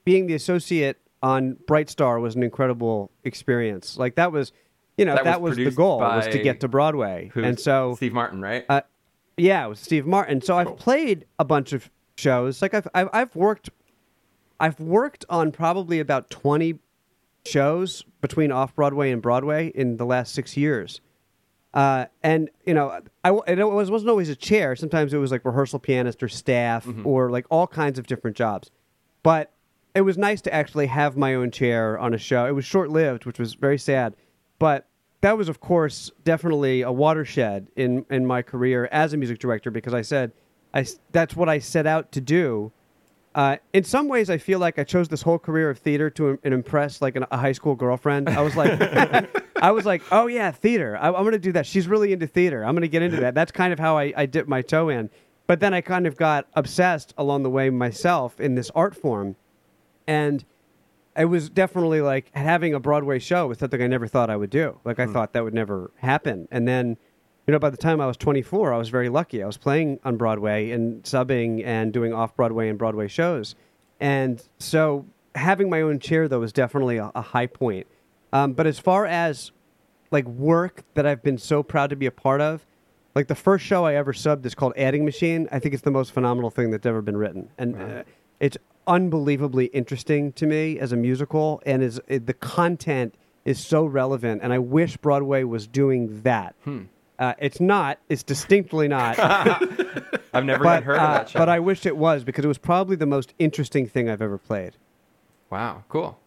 being the associate on Bright Star was an incredible experience. Like that was, you know, That that, was was, the goal was to get to Broadway, and so Steve Martin, right? uh, yeah, it was Steve Martin. So I've played a bunch of shows. Like I've, I've I've worked, I've worked on probably about twenty shows between off Broadway and Broadway in the last six years. Uh, and you know, I it was, wasn't always a chair. Sometimes it was like rehearsal pianist or staff or like all kinds of different jobs. But it was nice to actually have my own chair on a show. It was short lived, which was very sad. But that was, of course, definitely a watershed in, in my career as a music director because I said I, that's what I set out to do. Uh, in some ways, I feel like I chose this whole career of theater to im- impress like an, a high school girlfriend. I was like, I was like, oh yeah, theater. I, I'm going to do that. She's really into theater. I'm going to get into that. That's kind of how I, I dipped my toe in. But then I kind of got obsessed along the way myself in this art form, and it was definitely like having a Broadway show was something I never thought I would do. Like I thought that would never happen. And then, you know, by the time I was 24, I was very lucky. I was playing on Broadway and subbing and doing off Broadway and Broadway shows. And so having my own chair though was definitely a, a high point. Um, but as far as like work that I've been so proud to be a part of, like the first show I ever subbed is called Adding Machine. I think it's the most phenomenal thing that's ever been written, and uh, it's unbelievably interesting to me as a musical, and is it, the content is so relevant. And I wish Broadway was doing that. Uh, it's not. It's distinctly not. I've never but heard uh, of that show. but I wish it was because it was probably the most interesting thing I've ever played. wow, cool.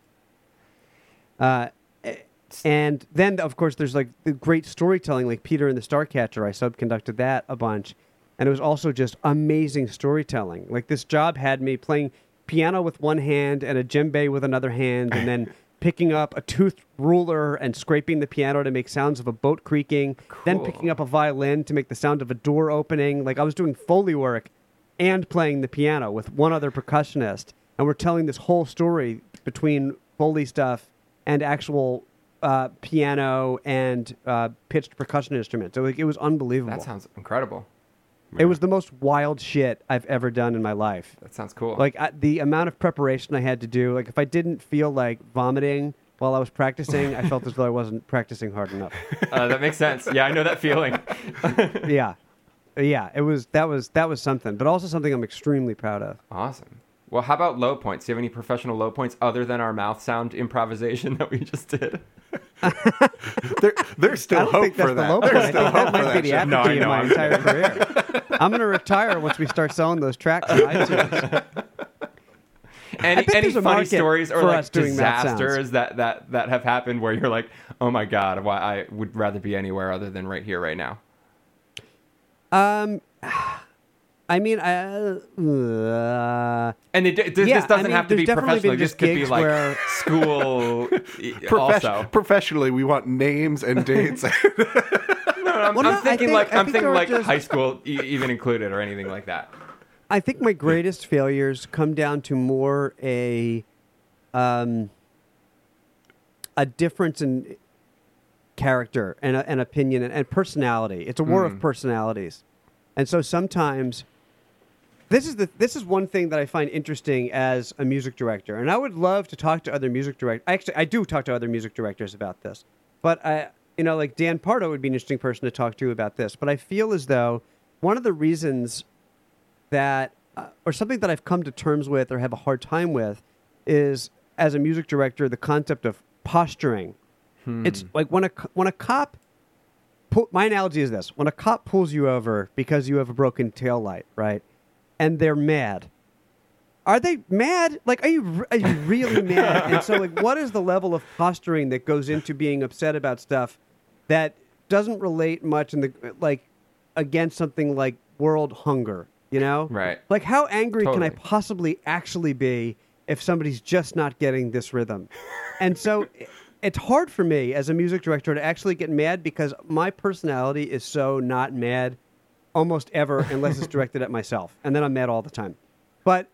Uh, and then, of course, there's like the great storytelling, like Peter and the Starcatcher. I subconducted that a bunch, and it was also just amazing storytelling. Like this job had me playing piano with one hand and a djembe with another hand, and then picking up a toothed ruler and scraping the piano to make sounds of a boat creaking. Then picking up a violin to make the sound of a door opening. Like I was doing foley work and playing the piano with one other percussionist, and we're telling this whole story between foley stuff and actual uh, piano and uh, pitched percussion instruments. So like, it was unbelievable. That sounds incredible. It was the most wild shit I've ever done in my life. That sounds cool. Like I, the amount of preparation I had to do. Like if I didn't feel like vomiting while I was practicing, I felt as though I wasn't practicing hard enough. uh, that makes sense. Yeah, I know that feeling. yeah, yeah. It was that was that was something, but also something I'm extremely proud of. awesome. Well, how about low points? Do you have any professional low points other than our mouth sound improvisation that we just did? There, there's still hope for that. low. There's still think that hope for might be that. the apogee No, of I my know. entire career. I'm going to retire once we start selling those tracks on iTunes. Any any funny stories or like doing mouth disasters that, that that have happened where you're like, oh my god, why I would rather be anywhere other than right here, right now. Um, I mean, uh, uh, And it, it- this Yeah, doesn't I mean, have to be definitely professional. This could be like where- school. Profes- also, Professionally, we want names and dates. I'm, Well, I'm no, thinking think- like I'm think thinking like just- high school e- even included or anything like that. I think my greatest failures come down to more a, um, a difference in character and, and opinion and, and personality. It's a war Hmm. of personalities, and so sometimes. This is the this is one thing that I find interesting as a music director, and I would love to talk to other music directors. Actually, I do talk to other music directors about this, but I, you know, like Dan Pardo would be an interesting person to talk to about this. But I feel as though one of the reasons that, uh, or something that I've come to terms with or have a hard time with, is as a music director the concept of posturing. It's like when a when a cop. My analogy is this: when a cop pulls you over because you have a broken tail light, right, and they're mad. Are they mad? Like, are you are you really mad? And so, like, what is the level of posturing that goes into being upset about stuff that doesn't relate much in the like against something like world hunger? You know, Right. Like, how angry can I possibly actually be if somebody's just not getting this rhythm? and so, it's hard for me as a music director to actually get mad because my personality is so not mad almost ever unless it's directed at myself, and then I'm mad all the time. But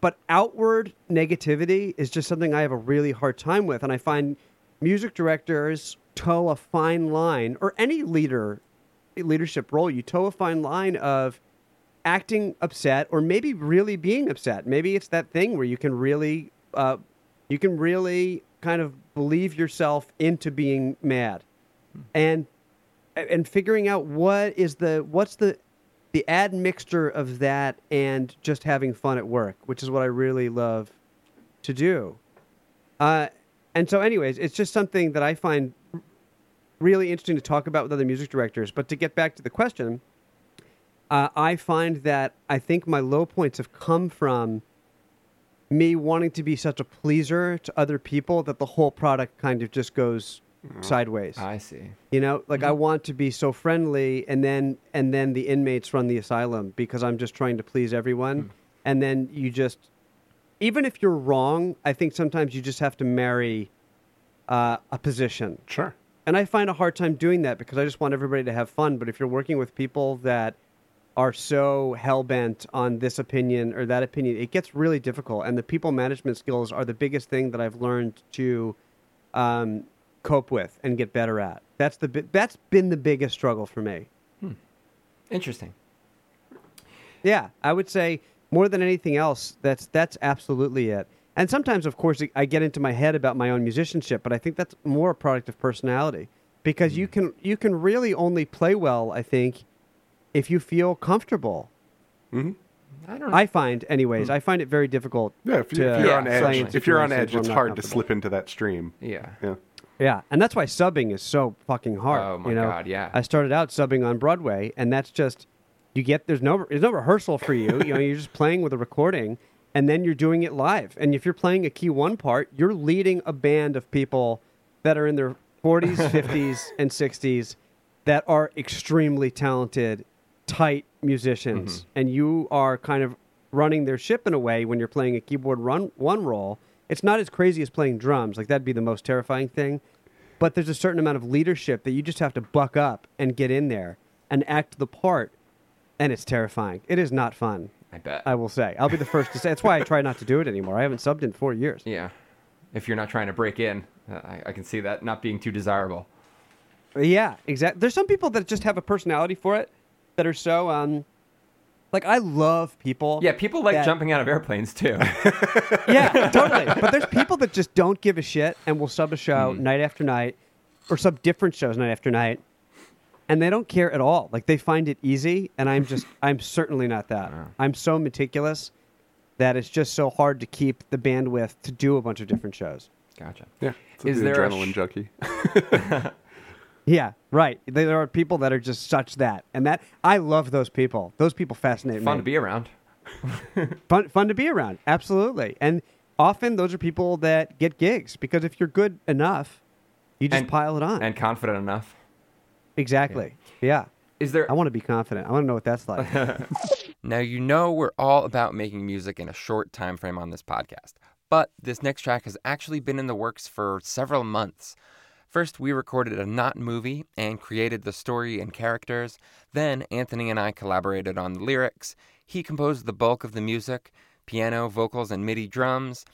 but outward negativity is just something I have a really hard time with, and I find music directors toe a fine line, or any leader leadership role, you toe a fine line of acting upset or maybe really being upset. Maybe it's that thing where you can really uh, you can really kind of believe yourself into being mad, and and figuring out what is the what's the the admixture of that and just having fun at work, which is what I really love to do. Uh, and so, anyways, it's just something that I find really interesting to talk about with other music directors. But to get back to the question, uh, I find that I think my low points have come from me wanting to be such a pleaser to other people that the whole product kind of just goes sideways. I see. You know, like I want to be so friendly, and then and then the inmates run the asylum because I'm just trying to please everyone, and then you just, even if you're wrong, I think sometimes you just have to marry uh, a position. Sure. And I find a hard time doing that because I just want everybody to have fun. But if you're working with people that are so hell bent on this opinion or that opinion, it gets really difficult. And the people management skills are the biggest thing that I've learned to um, cope with and get better at. That's the bi- that's been the biggest struggle for me. Interesting. Yeah, I would say more than anything else, that's that's absolutely it. And sometimes, of course, I get into my head about my own musicianship, but I think that's more a product of personality because you mm. can you can really only play well, I think, if you feel comfortable. Mm-hmm. I don't know. I find, anyways, mm. I find it very difficult. Yeah, if, you, to if you're Yeah, on play edge, if you're on edge, it's hard to slip into that stream. yeah. Yeah. Yeah, and that's why subbing is so fucking hard. Oh, my you know? God, yeah. I started out subbing on Broadway, and that's just you get there's no there's no rehearsal for you. you know, you're just playing with a recording, and then you're doing it live. And if you're playing a key one part, you're leading a band of people that are in their 40s, 50s, and 60s that are extremely talented, tight musicians, mm-hmm. and you are kind of running their ship in a way when you're playing a keyboard run one roll. It's not as crazy as playing drums. Like that'd be the most terrifying thing. But there's a certain amount of leadership that you just have to buck up and get in there and act the part, and it's terrifying. It is not fun. I bet. I will say. I'll be the first to say. That's why I try not to do it anymore. I haven't subbed in four years. yeah. If you're not trying to break in, uh, I, I can see that not being too desirable. Yeah, exactly. There's some people that just have a personality for it that are so um like I love people. Yeah, people like that- jumping out of airplanes too. Yeah, totally. But there's people that just don't give a shit and will sub a show Hmm. night after night or sub different shows night after night and they don't care at all. Like they find it easy and I'm just I'm certainly not that. I'm so meticulous that it's just so hard to keep the bandwidth to do a bunch of different shows. gotcha. Yeah, it's Is the there a adrenaline sh- junkie. Yeah, right. There are people that are just such that, and that I love those people. Those people fascinate Fun me. Fun to be around. fun, fun to be around. Absolutely, and often those are people that get gigs because if you're good enough, you just And- pile it on. And confident enough. Exactly. Yeah. Is there I want to be confident. I want to know what that's like. Now, you know we're all about making music in a short time frame on this podcast, but this next track has actually been in the works for several months. First, we recorded a not movie and created the story and characters. Then, Anthony and I collaborated on the lyrics. He composed the bulk of the music piano, vocals, and MIDI drums.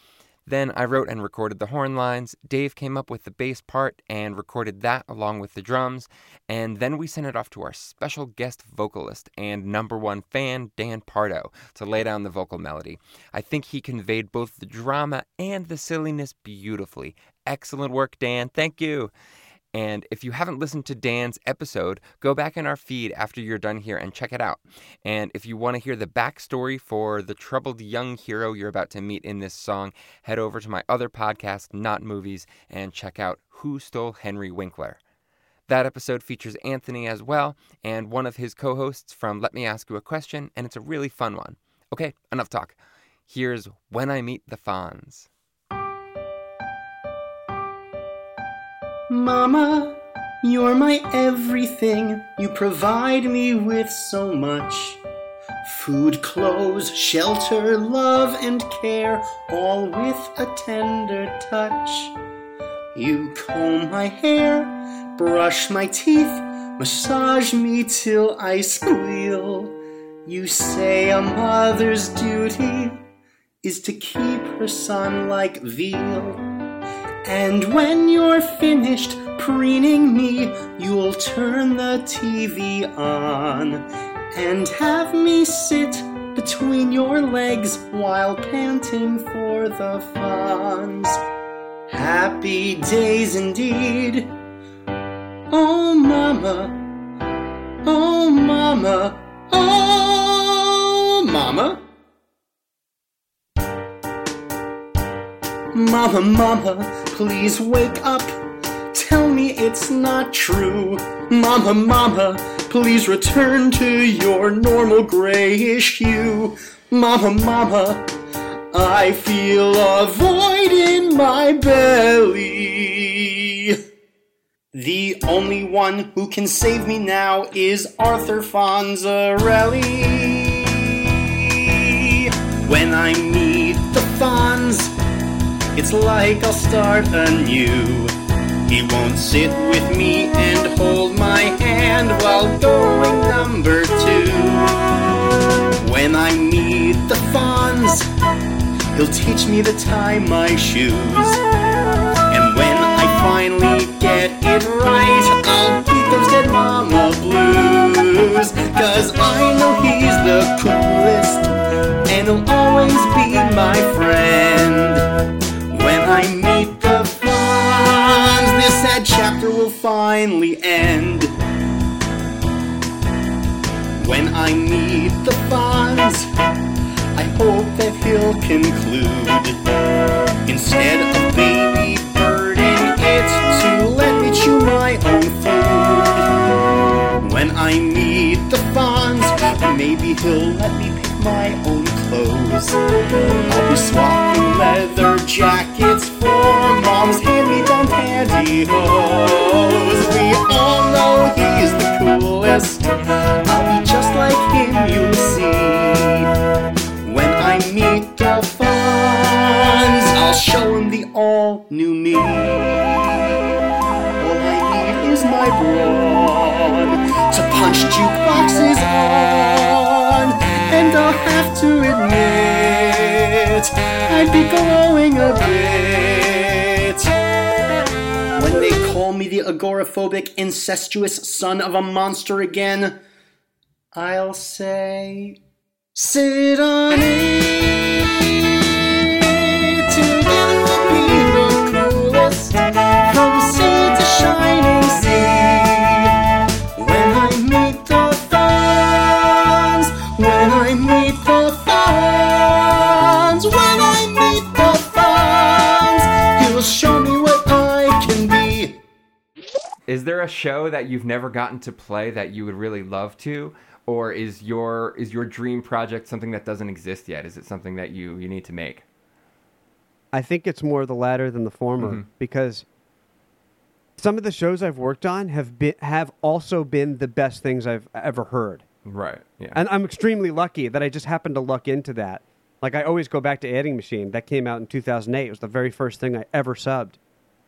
Then I wrote and recorded the horn lines. Dave came up with the bass part and recorded that along with the drums. And then we sent it off to our special guest vocalist and number one fan, Dan Pardo, to lay down the vocal melody. I think he conveyed both the drama and the silliness beautifully. Excellent work, Dan. Thank you. And if you haven't listened to Dan's episode, go back in our feed after you're done here and check it out. And if you want to hear the backstory for the troubled young hero you're about to meet in this song, head over to my other podcast, Not Movies, and check out Who Stole Henry Winkler. That episode features Anthony as well, and one of his co hosts from Let Me Ask You a Question, and it's a really fun one. Okay, enough talk. Here's When I Meet the Fonz. Mama, you're my everything. You provide me with so much. Food, clothes, shelter, love, and care, all with a tender touch. You comb my hair, brush my teeth, massage me till I squeal. You say a mother's duty is to keep her son like veal. And when you're finished preening me, you'll turn the TV on and have me sit between your legs while panting for the Fonz. Happy days indeed. Oh, mama. Oh, mama. Oh, mama. Mama, mama, please wake up. Tell me it's not true. Mama, mama, please return to your normal grayish hue. Mama, mama, I feel a void in my belly. The only one who can save me now is Arthur Fonzarelli. When I meet the Fonz, it's like I'll start anew. He won't sit with me and hold my hand while going number two. When I meet the Fonz, he'll teach me to tie my shoes. And when I finally get it right, I'll beat those dead mama blues. Cause I know he's the coolest, and he'll always be my friend. I meet the Fonz, this sad chapter will finally end. When I meet the Fonz, I hope that he'll conclude. Instead of baby birding it, to let me chew my own food. When I meet the Fonz, food clothes. I'll be swapping leather jackets for mom's hand-me-down pantyhose. We all know he's the coolest. I'll be just like him, you'll see. When I meet the Fonz, I'll show him the all new me. All I need is my brawn to punch jukeboxes on, and I'll have to admit I'd be glowing a bit when they call me the agoraphobic, incestuous son of a monster again. I'll say, sit on it. Together we'll be the coolest show that you've never gotten to play that you would really love to? Or is your is your dream project something that doesn't exist yet? Is it something that you, you need to make? I think it's more the latter than the former Mhm. because some of the shows I've worked on have been have also been the best things I've ever heard. Right. Yeah. And I'm extremely lucky that I just happened to luck into that. Like I always go back to Adding Machine. That came out in 2008. It was the very first thing I ever subbed,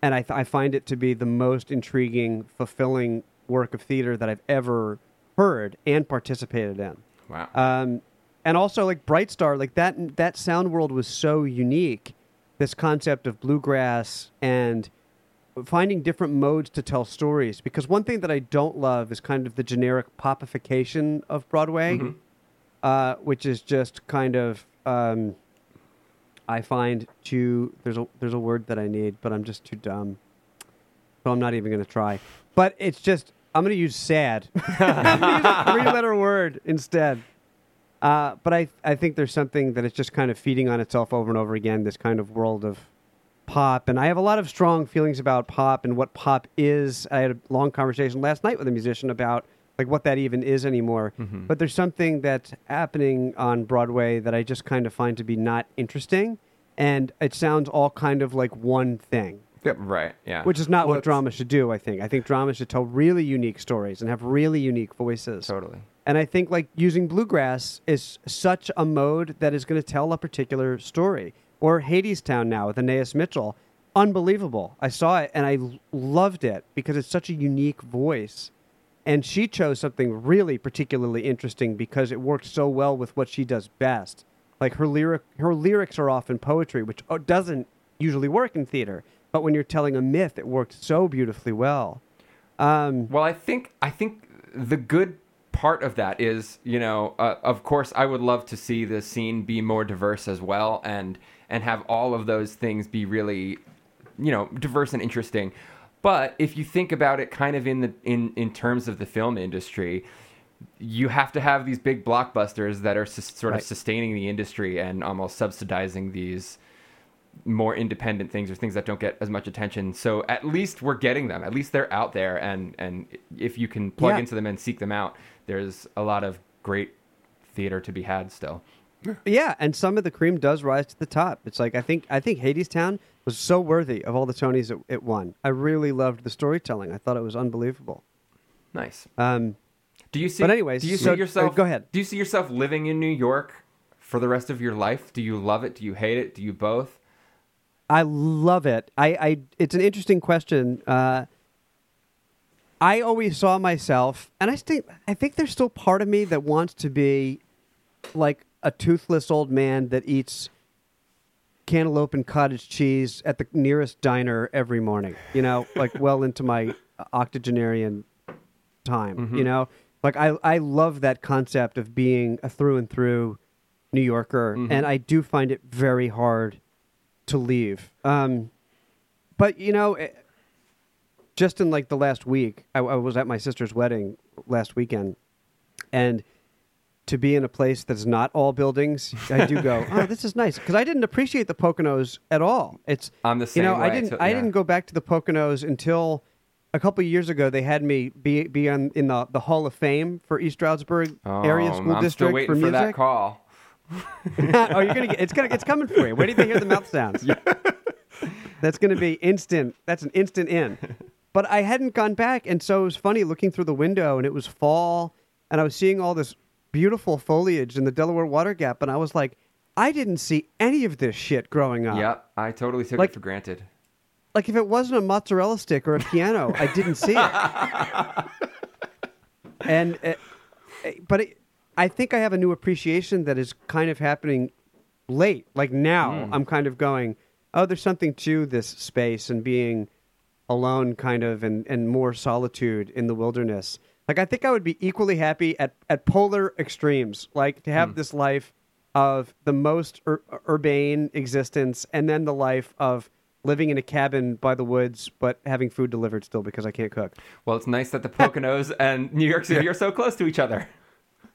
and I, th- I find it to be the most intriguing, fulfilling work of theater that I've ever heard and participated in. wow. Um, and also like Bright Star, like that that sound world was so unique. This concept of bluegrass and finding different modes to tell stories. Because one thing that I don't love is kind of the generic popification of Broadway, uh, which is just kind of um, I find too there's a there's a word that I need, but I'm just too dumb, so I'm not even going to try. But it's just I'm going to use sad. A three-letter word instead. Uh, but I I think there's something that is just kind of feeding on itself over and over again. This kind of world of pop, and I have a lot of strong feelings about pop and what pop is. I had a long conversation last night with a musician about like what that even is anymore. Mm-hmm. But there's something that's happening on Broadway that I just kind of find to be not interesting, and it sounds all kind of like one thing. Yep. Right. Yeah. Which is not Well, what drama should do, I think. I think drama should tell really unique stories and have really unique voices. totally. And I think like using bluegrass is such a mode that is going to tell a particular story. Or Hadestown now with Anaïs Mitchell. Unbelievable. I saw it and I l- loved it because it's such a unique voice. And she chose something really particularly interesting because it worked so well with what she does best. Like her lyric her lyrics are often poetry, which uh, doesn't usually work in theater. But when you're telling a myth, it worked so beautifully well. Um, Well, I think I think the good part of that is, you know, uh, of course, I would love to see the scene be more diverse as well, and and have all of those things be really, you know, diverse and interesting. But if you think about it, kind of in the in in terms of the film industry, you have to have these big blockbusters that are sus- sort Right. of sustaining the industry and almost subsidizing these more independent things or things that don't get as much attention. So at least we're getting them. At least they're out there, and and if you can plug Yeah. into them and seek them out, there's a lot of great theater to be had still. Yeah, and some of the cream does rise to the top. It's like I think I think Hadestown was so worthy of all the Tonys it, it won. I really loved the storytelling. I thought it was unbelievable. Nice. Um, Do you see? But anyways, do you so- see yourself? uh, go ahead. Do you see yourself living in New York for the rest of your life? Do you love it? Do you hate it? Do you both? I love it. I, I it's an interesting question. Uh, I always saw myself, and I think I think there's still part of me that wants to be like a toothless old man that eats cantaloupe and cottage cheese at the nearest diner every morning. You know, like well into my octogenarian time. You mm-hmm. know, like I I love that concept of being a through and through New Yorker, mm-hmm. and I do find it very hard to leave. Um, but you know, it, just in like the last week, I, I was at my sister's wedding last weekend, and to be in a place that's not all buildings, I do go, oh, this is nice because I didn't appreciate the Poconos at all. It's I'm the same. you know I didn't too, I didn't go back to the Poconos until a couple of years ago. They had me be be on in the the Hall of Fame for East Stroudsburg area Oh, school I'm district still waiting for for, music. that call. oh, you're gonna get it's gonna it's coming for you. Where do you hear the mouth sounds? That's gonna be instant. That's an instant in. But I hadn't gone back, and so it was funny looking through the window, and it was fall, and I was seeing all this beautiful foliage in the Delaware Water Gap, and I was like, I didn't see any of this shit growing up. Yep, I totally took Like- it for granted. Like if it wasn't a mozzarella stick or a piano, I didn't see it. and uh, uh, but it, I think I have a new appreciation that is kind of happening late. Like now, I'm kind of going, oh, there's something to this space and being alone, kind of, and and more solitude in the wilderness. Like I think I would be equally happy at at polar extremes, like to have hmm. this life of the most ur- urbane existence, and then the life of living in a cabin by the woods, but having food delivered still because I can't cook. Well, it's nice that the Poconos and New York City are so close to each other.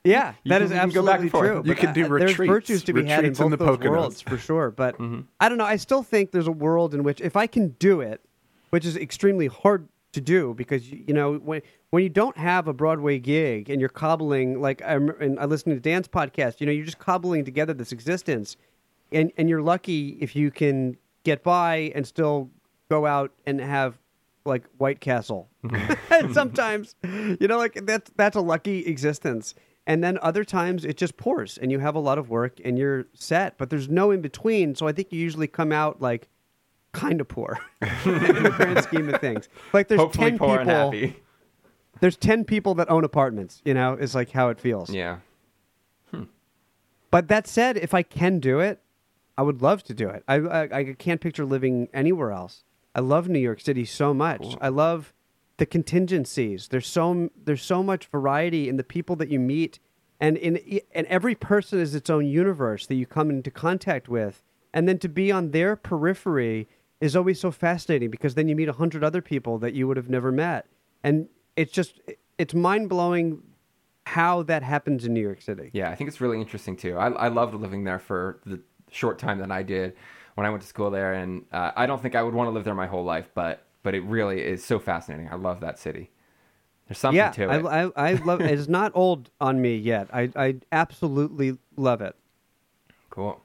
Yeah, You that can- is you go back absolutely and forth. true. You can do I- There's retreats. virtues to be had in Retreats in both the those Poconos. worlds for sure. But mm-hmm. I don't know. I still think there's a world in which if I can do it, which is extremely hard to do because you you know when when you don't have a Broadway gig and you're cobbling like I and I listened to Dan's podcast, you know, you're just cobbling together this existence, and and you're lucky if you can get by and still go out and have like White Castle. Mm-hmm. and sometimes, you know, like that's that's a lucky existence. And then other times it just pours and you have a lot of work and you're set, but there's no in between. So I think you usually come out like kind of poor in the grand scheme of things. Like there's Hopefully 10 poor people and happy. there's 10 people that own apartments, you know, is like how it feels. Yeah. Hmm. But that said, if I can do it, I would love to do it. I, I, I can't picture living anywhere else. I love New York City so much. I love the contingencies. There's so there's so much variety in the people that you meet, and in and every person is its own universe that you come into contact with. And then to be on their periphery is always so fascinating because then you meet a hundred other people that you would have never met, and it's just it's mind blowing how that happens in New York City. Yeah, I think it's really interesting too. I, I loved living there for the short time that I did when I went to school there, and uh, I don't think I would want to live there my whole life, but but it really is so fascinating. I love that city. There's something yeah, to I, it. I, I love. It's not old on me yet. I, I absolutely love it. cool.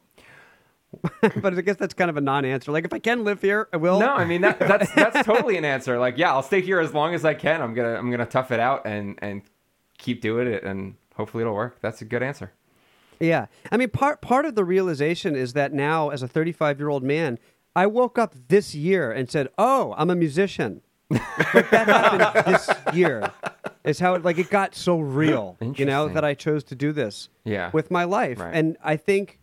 but I guess that's kind of a non-answer. Like, if I can live here, I will. No, I mean that, that's that's totally an answer. Like, yeah, I'll stay here as long as I can. I'm gonna I'm gonna tough it out and and keep doing it, and hopefully it'll work. That's a good answer. Yeah, I mean, part part of the realization is that now, as a 35 year old man, I woke up this year and said, "Oh, I'm a musician." like that happened this year. Is how it like it got so real, you know, that I chose to do this. Yeah. with my life, Right. and I think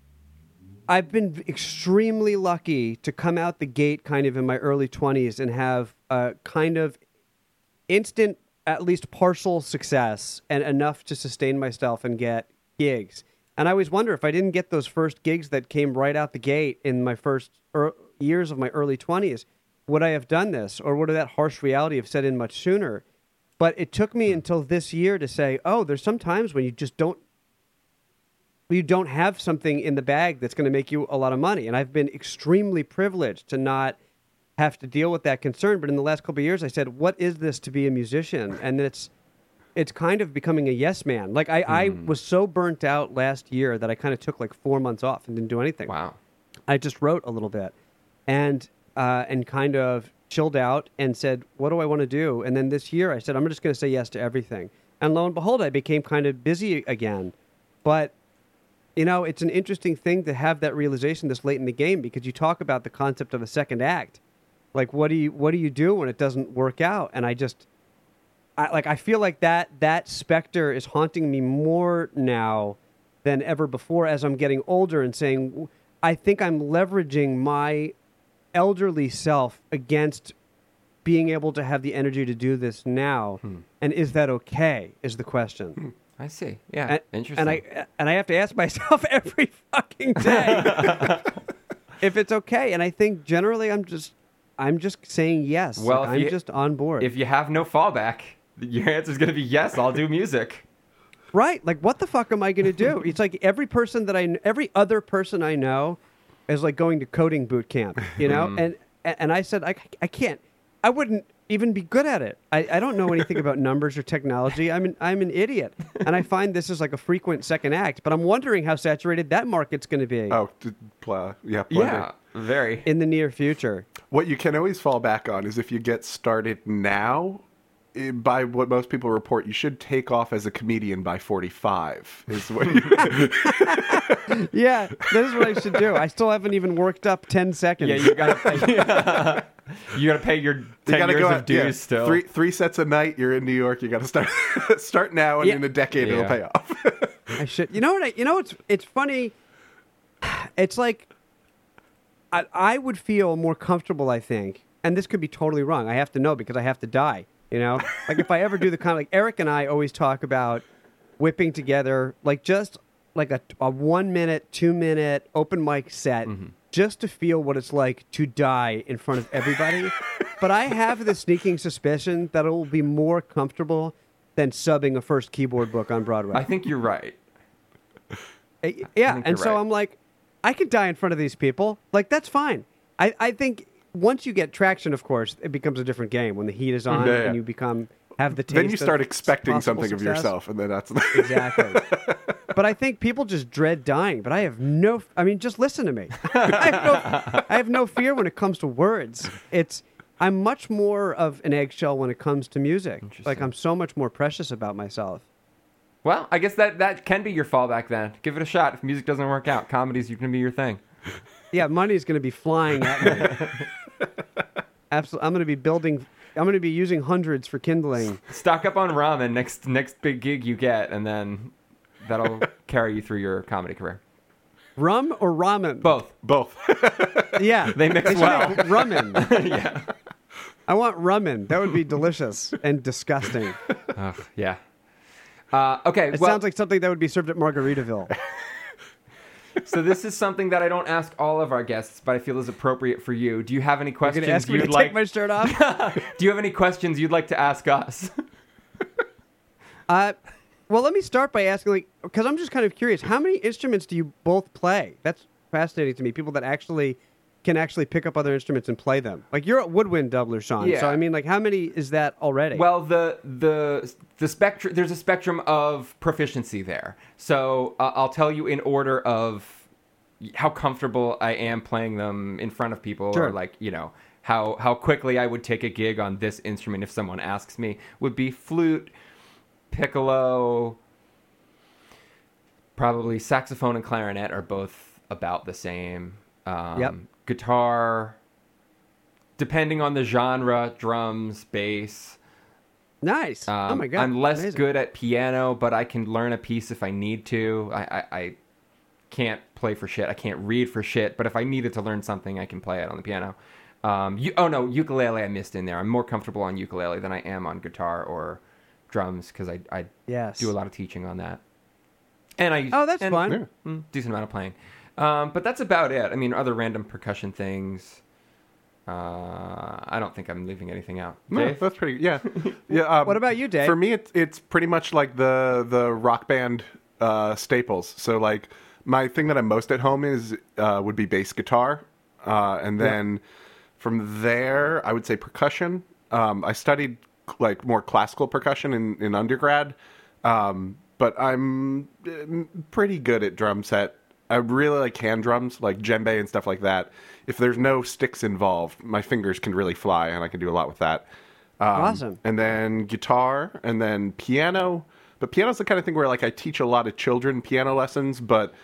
I've been extremely lucky to come out the gate kind of in my early 20s and have a kind of instant, at least partial success and enough to sustain myself and get gigs. And I always wonder if I didn't get those first gigs that came right out the gate in my first er- years of my early 20s, would I have done this or would that harsh reality have set in much sooner? But it took me until this year to say, oh, there's some times when you just don't you don't have something in the bag that's going to make you a lot of money. And I've been extremely privileged to not have to deal with that concern. But in the last couple of years, I said, "What is this to be a musician?" And it's it's kind of becoming a yes man. Like I, I was so burnt out last year that I kind of took like four months off and didn't do anything. Wow. I just wrote a little bit, and uh, and kind of chilled out and said, "What do I want to do?" And then this year, I said, "I'm just going to say yes to everything." And lo and behold, I became kind of busy again. But you know, it's an interesting thing to have that realization this late in the game because you talk about the concept of a second act. Like, what do you what do you do when it doesn't work out? And I just, I, like, I feel like that that specter is haunting me more now than ever before as I'm getting older and saying, I think I'm leveraging my elderly self against being able to have the energy to do this now. Hmm. And is that okay? Is the question. Hmm. I see. Yeah. And, Interesting. and I and I have to ask myself every fucking day if it's okay. And I think generally I'm just I'm just saying yes. Well, Like, I'm you- just on board. if you have no fallback, your answer is going to be yes. I'll do music. right? Like what the fuck am I going to do? it's like every person that I every other person I know is like going to coding boot camp, you know? Mm. and and I said I I can't I wouldn't even be good at it. I, I don't know anything about numbers or technology. I'm an, I'm an idiot, and I find this is like a frequent second act. But I'm wondering how saturated that market's going to be Oh, d- pl- yeah, plenty. Yeah, very. in the near future. What you can always fall back on is if you get started now, by what most people report, you should take off as a comedian by 45. Is what you, Yeah, that is what I should do. I still haven't even worked up ten seconds. Yeah, you gotta pay. you gotta pay your you ten gotta years go of dues yeah, still. Three three sets a night. You're in New York. You got to start start now, and Yeah. in a decade it'll pay off. I should. You know what? I, you know it's it's funny. It's like I I would feel more comfortable. I think, and this could be totally wrong. I have to know because I have to die. You know, like if I ever do the kind of like Eric and I always talk about whipping together like just like a, a one minute, two minute open mic set. Just to feel what it's like to die in front of everybody. but I have the sneaking suspicion that it will be more comfortable than subbing a first keyboard book on Broadway. I think you're right. Uh, Yeah, and so right. I'm like, I could die in front of these people. Like that's fine. I, I think once you get traction, of course, it becomes a different game when the heat is on Yeah, yeah. and you become have the taste. then you of start expecting possible something of yourself, and then that's Exactly. but I think people just dread dying. But I have no. I mean, just listen to me. I, have no, I have no fear when it comes to words. It's. I'm much more of an eggshell when it comes to music. Like I'm so much more precious about myself. Well, I guess that that can be your fallback then. Give it a shot. If music doesn't work out, comedy's gonna be your thing. Yeah, money's going to be flying at me. Absolutely. I'm going to be building. I'm going to be using hundreds for kindling. Stock up on ramen next next big gig you get, and then that'll carry you through your comedy career. Rum or ramen? Both. both. Yeah, They mix should well. make Ramen. yeah. I want ramen. That would be delicious and disgusting. Ugh, yeah. Uh, okay. It well, sounds like something that would be served at Margaritaville. So this is something that I don't ask all of our guests, but I feel is appropriate for you. Do you have any questions ask me you'd to like? take my shirt off? Do you have any questions you'd like to ask us? Uh, well, let me start by asking, like, because I'm just kind of curious. How many instruments do you both play? That's fascinating to me. People that actually can actually pick up other instruments and play them. Like you're a woodwind doubler, Sean. Yeah. So I mean, like, how many is that already? Well, the the the spectrum there's a spectrum of proficiency there. So uh, I'll tell you in order of how comfortable I am playing them in front of people, Sure. or like you know how how quickly I would take a gig on this instrument if someone asks me. Would be flute, piccolo, probably saxophone and clarinet are both about the same. Um, Yep. Guitar, depending on the genre, drums, bass. nice. oh Um, my god, I'm less Amazing. good at piano, but I can learn a piece if I need to. I, I, I can't play for shit. I can't read for shit. But if I needed to learn something, I can play it on the piano. Um, you, oh no, ukulele I missed in there. I'm more comfortable on ukulele than I am on guitar or drums because I, I Yes. do a lot of teaching on that. And I Oh, that's and- fun. Mm, decent amount of playing. Um, but that's about it. I mean, other random percussion things. Uh, I don't think I'm leaving anything out. No, Dave? that's pretty. Yeah, yeah. Um, What about you, Dave? For me, it's it's pretty much like the the rock band uh, staples. So like my thing that I'm most at home is uh, would be bass guitar, uh, and then from there I would say percussion. Um, I studied like more classical percussion in in undergrad, um, but I'm uh, pretty good at drum set. I really like hand drums, like djembe and stuff like that. If there's no sticks involved, my fingers can really fly, and I can do a lot with that. Um, Awesome. And then guitar, and then piano. But piano's the kind of thing where like I teach a lot of children piano lessons, but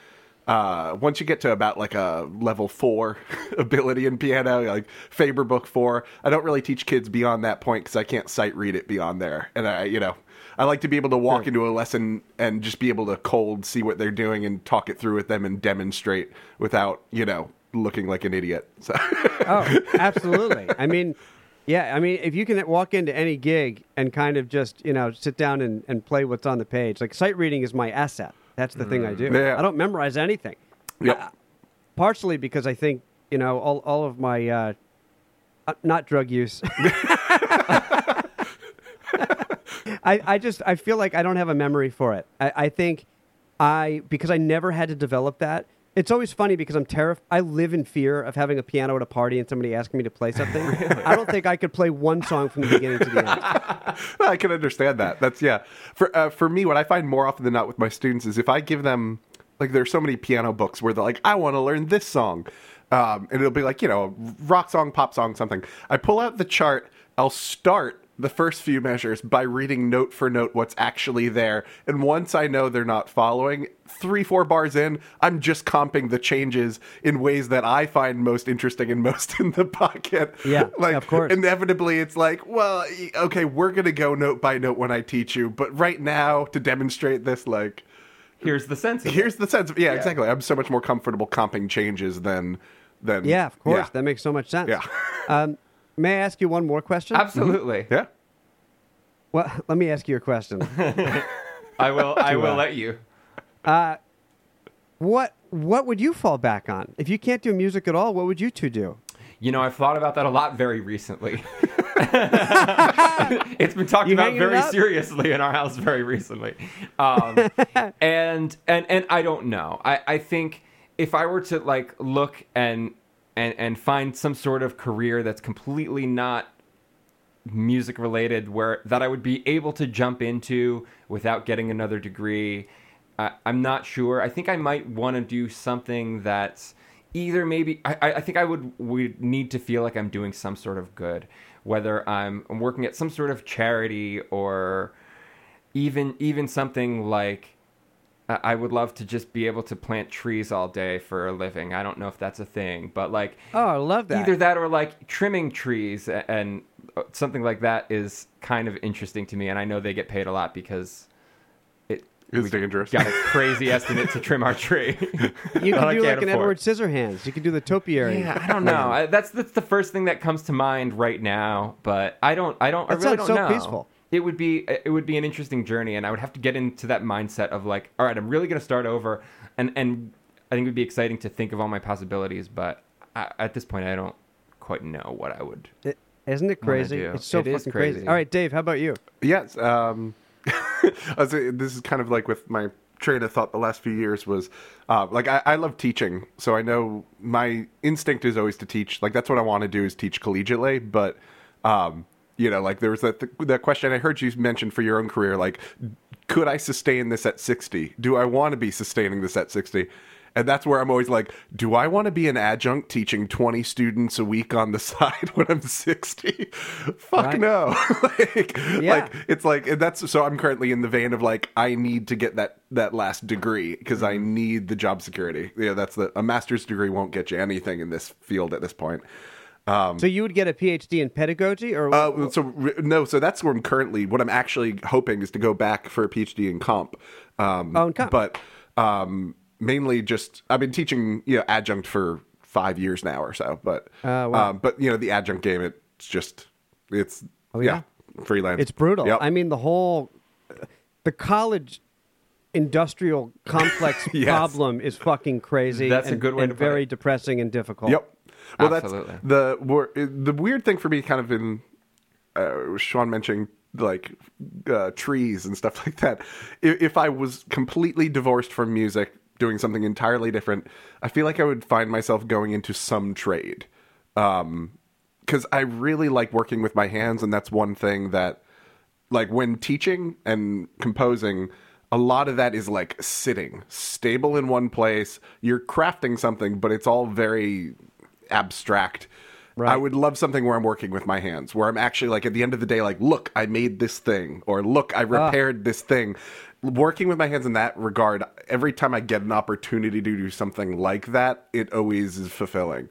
uh, once you get to about like a level four ability in piano, like Faber Book four, I don't really teach kids beyond that point because I can't sight read it beyond there. And I, you know, I like to be able to walk into a lesson and just be able to cold see what they're doing and talk it through with them and demonstrate without, you know, looking like an idiot. So. Oh, absolutely. I mean, yeah, I mean, if you can walk into any gig and kind of just, you know, sit down and, and play what's on the page, like sight reading is my asset. That's the thing I do. Yeah. I don't memorize anything. Yep. Uh, partially because I think, you know, all, all of my, uh, uh, not drug use. I, I just I feel like I don't have a memory for it. I, I think I because I never had to develop that. It's always funny because I'm terrified. I live in fear of having a piano at a party and somebody asking me to play something. I don't think I could play one song from the beginning to the end. I can understand that. That's yeah. For uh, for me, what I find more often than not with my students is if I give them like there's so many piano books where they're like, I want to learn this song, um, and it'll be like you know rock song, pop song, something. I pull out the chart. I'll start the first few measures by reading note for note what's actually there, and once I know they're not following, three four bars in, I'm just comping the changes in ways that I find most interesting and most in the pocket. Yeah, like of course. inevitably it's like well okay we're gonna go note by note when i teach you but right now to demonstrate this like Here's the sense. Of it. here's the sense of yeah, exactly i'm so much more comfortable comping changes than than Yeah, of course. yeah That makes so much sense. Yeah. um, may I ask you one more question? Absolutely. yeah Well, let me ask you a question. I will. I will let you. what What would you fall back on if you can't do music at all? What would you two do? You know, I've thought about that a lot very recently. it's been talked You about hanging it very up? seriously in our house very recently. Um, and and and I don't know. I, I think if I were to like look and and and find some sort of career that's completely not music related where that I would be able to jump into without getting another degree. I, I'm not sure. I think I might want to do something that's either maybe I, I think I would would need to feel like I'm doing some sort of good, whether I'm, I'm working at some sort of charity or even even something like I I would love to just be able to plant trees all day for a living. I don't know if that's a thing, but like Oh, I love that. either that or like trimming trees and uh, something like that is kind of interesting to me and i know they get paid a lot because it's dangerous got a crazy estimate to trim our tree You can do can't like an. Edward Scissorhands. You can do the topiary. yeah i don't know I, that's that's the first thing that comes to mind right now but i don't i don't That i really sounds don't so know peaceful. It would be it would be an interesting journey and i would have to get into that mindset of like all right i'm really going to start over and and i think it would be exciting to think of all my possibilities but I, at this point i don't quite know what i would It- isn't it crazy? do. It's so It is fucking crazy. crazy. All right, Dave, how about you? yes um I was, this is kind of like with my train of thought the last few years was uh, like I, I love teaching so i know my instinct is always to teach like that's what i want to do is teach collegiately but um you know like there was that that question i heard you mention for your own career like could i sustain this at 60 do i want to be sustaining this at 60 and that's where I'm always like, do I want to be an adjunct teaching 20 students a week on the side when I'm 60? Fuck Right. no. like, Yeah. like it's like that's so I'm currently in the vein of like I need to get that that last degree because I Mm-hmm. need the job security. Yeah, that's the a master's degree won't get you anything in this field at this point. So you would get a PhD in pedagogy, or Uh, so no, so that's where I'm currently. What I'm actually hoping is to go back for a PhD in comp. Um, Oh, in comp. But um, mainly just I've been teaching you know adjunct for five years now or so. But Uh, wow. um, but you know the adjunct game, it's just it's Oh, yeah? freelance. it's brutal. Yep. I mean, the whole the college industrial complex Yes. problem is fucking crazy. That's a and- good way and to put very it. depressing and difficult. Yep. Well, Absolutely. that's the the weird thing for me, kind of in uh, Sean mentioning like uh, trees and stuff like that. If, if I was completely divorced from music, doing something entirely different, I feel like I would find myself going into some trade. Um, because I really like working with my hands, and that's one thing that, like, when teaching and composing, a lot of that is like sitting stable in one place. You're crafting something, but it's all very abstract. Right. I would love something where I'm working with my hands, where I'm actually like at the end of the day, like, look, I made this thing, or look, I repaired this thing. Working with my hands in that regard, every time I get an opportunity to do something like that, it always is fulfilling.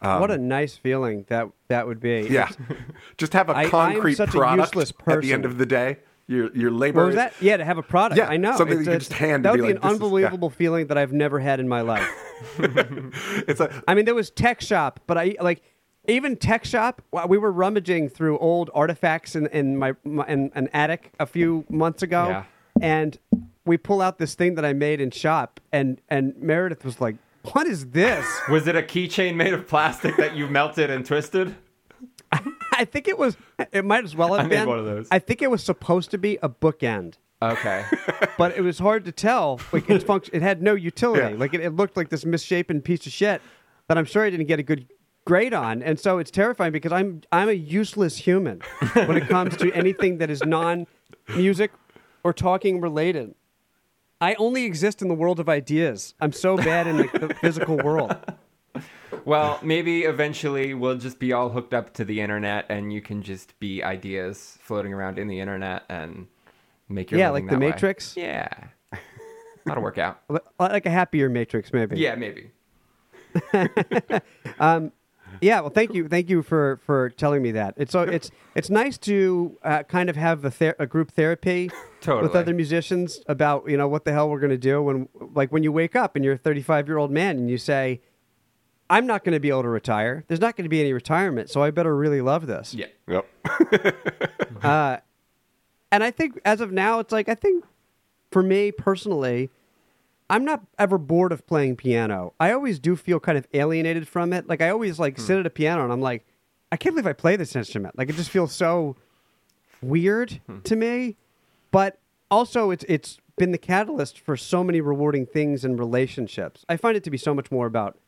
what a nice feeling that that would be. Um, Yeah, just have a concrete such a product useless at the end of the day. Your your labor What was that? Yeah, to have a product. Yeah, I know. something It's that you a- just hand That would be be like, an "This is- yeah." unbelievable feeling that I've never had in my life. It's a I mean, there was Tech Shop, but I like even Tech Shop. We were rummaging through old artifacts in, in my, my in an attic a few months ago, Yeah. and we pull out this thing that I made in shop, and and Meredith was like, "What is this?" Was it a keychain made of plastic that you melted and twisted? I think it was. It might as well have I been one of those. I think it was supposed to be a bookend. Okay. but it was hard to tell. Like its function, it had no utility. Yeah. Like it, it looked like this misshapen piece of shit that I'm sure I didn't get a good grade on, and so it's terrifying because I'm I'm a useless human when it comes to anything that is non-music or talking related. I only exist in the world of ideas. I'm so bad in the, the physical world. Well, maybe eventually we'll just be all hooked up to the internet, and you can just be ideas floating around in the internet and make your Yeah, like The way. Matrix? Yeah, that'll work out. Like a happier Matrix, maybe. Yeah, maybe. Yeah, well, thank you, thank you for for telling me that. It's so it's it's nice to uh, kind of have a, ther- a group therapy with other musicians about you know what the hell we're going to do when like when you wake up and you're a 35 year old man and you say, I'm not going to be able to retire. There's not going to be any retirement, so I better really love this. Yeah. Yep. Uh, and I think as of now, it's like I think for me personally, I'm not ever bored of playing piano. I always do feel kind of alienated from it. Like I always like hmm. sit at a piano and I'm like, I can't believe I play this instrument. Like it just feels so weird hmm. to me. But also it's it's been the catalyst for so many rewarding things in relationships. I find it to be so much more about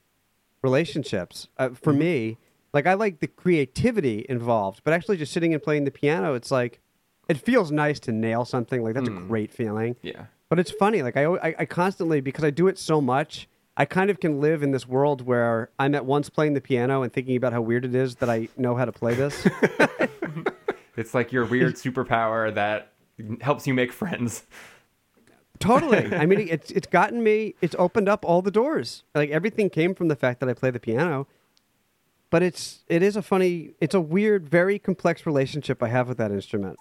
relationships uh, for me. Like I like the creativity involved, but actually just sitting and playing the piano, it's like it feels nice to nail something. Like that's a great feeling. Yeah. But it's funny. Like I, I, I constantly because I do it so much. I kind of can live in this world where I'm at once playing the piano and thinking about how weird it is that I know how to play this. It's like your weird superpower that helps you make friends. Totally. I mean, it's it's gotten me. It's opened up all the doors. Like everything came from the fact that I play the piano. But it's it is a funny. It's a weird, very complex relationship I have with that instrument.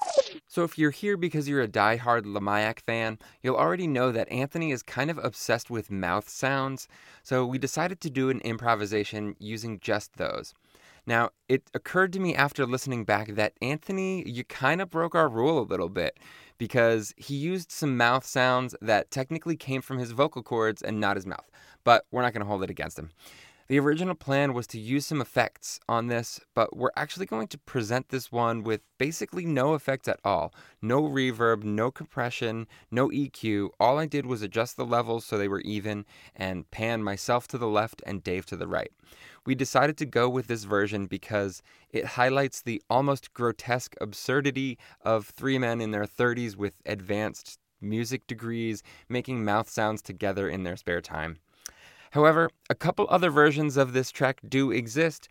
So, if you're here because you're a die-hard Lamayak fan, you'll already know that Anthony is kind of obsessed with mouth sounds, so we decided to do an improvisation using just those. Now, it occurred to me after listening back that Anthony, you kind of broke our rule a little bit because he used some mouth sounds that technically came from his vocal cords and not his mouth, but we're not going to hold it against him. The original plan was to use some effects on this, but we're actually going to present this one with basically no effects at all. No reverb, no compression, no EQ. All I did was adjust the levels so they were even and pan myself to the left and Dave to the right. We decided to go with this version because it highlights the almost grotesque absurdity of three men in their 30s with advanced music degrees making mouth sounds together in their spare time. However, a couple other versions of this track do exist.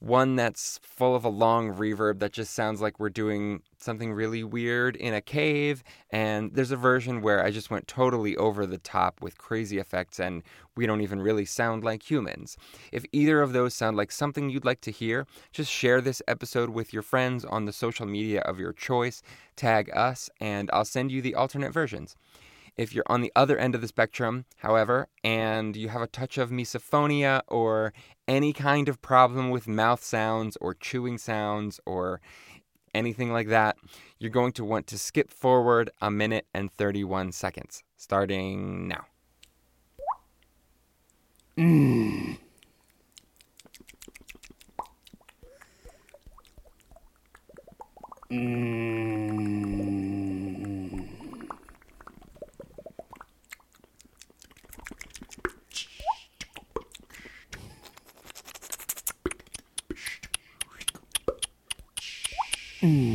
One that's full of a long reverb that just sounds like we're doing something really weird in a cave. And there's a version where I just went totally over the top with crazy effects and we don't even really sound like humans. If either of those sound like something you'd like to hear, just share this episode with your friends on the social media of your choice, tag us, and I'll send you the alternate versions. If you're on the other end of the spectrum, however, and you have a touch of misophonia or any kind of problem with mouth sounds or chewing sounds or anything like that, you're going to want to skip forward a minute and 31 seconds, starting now. Mm. Mm. Mm.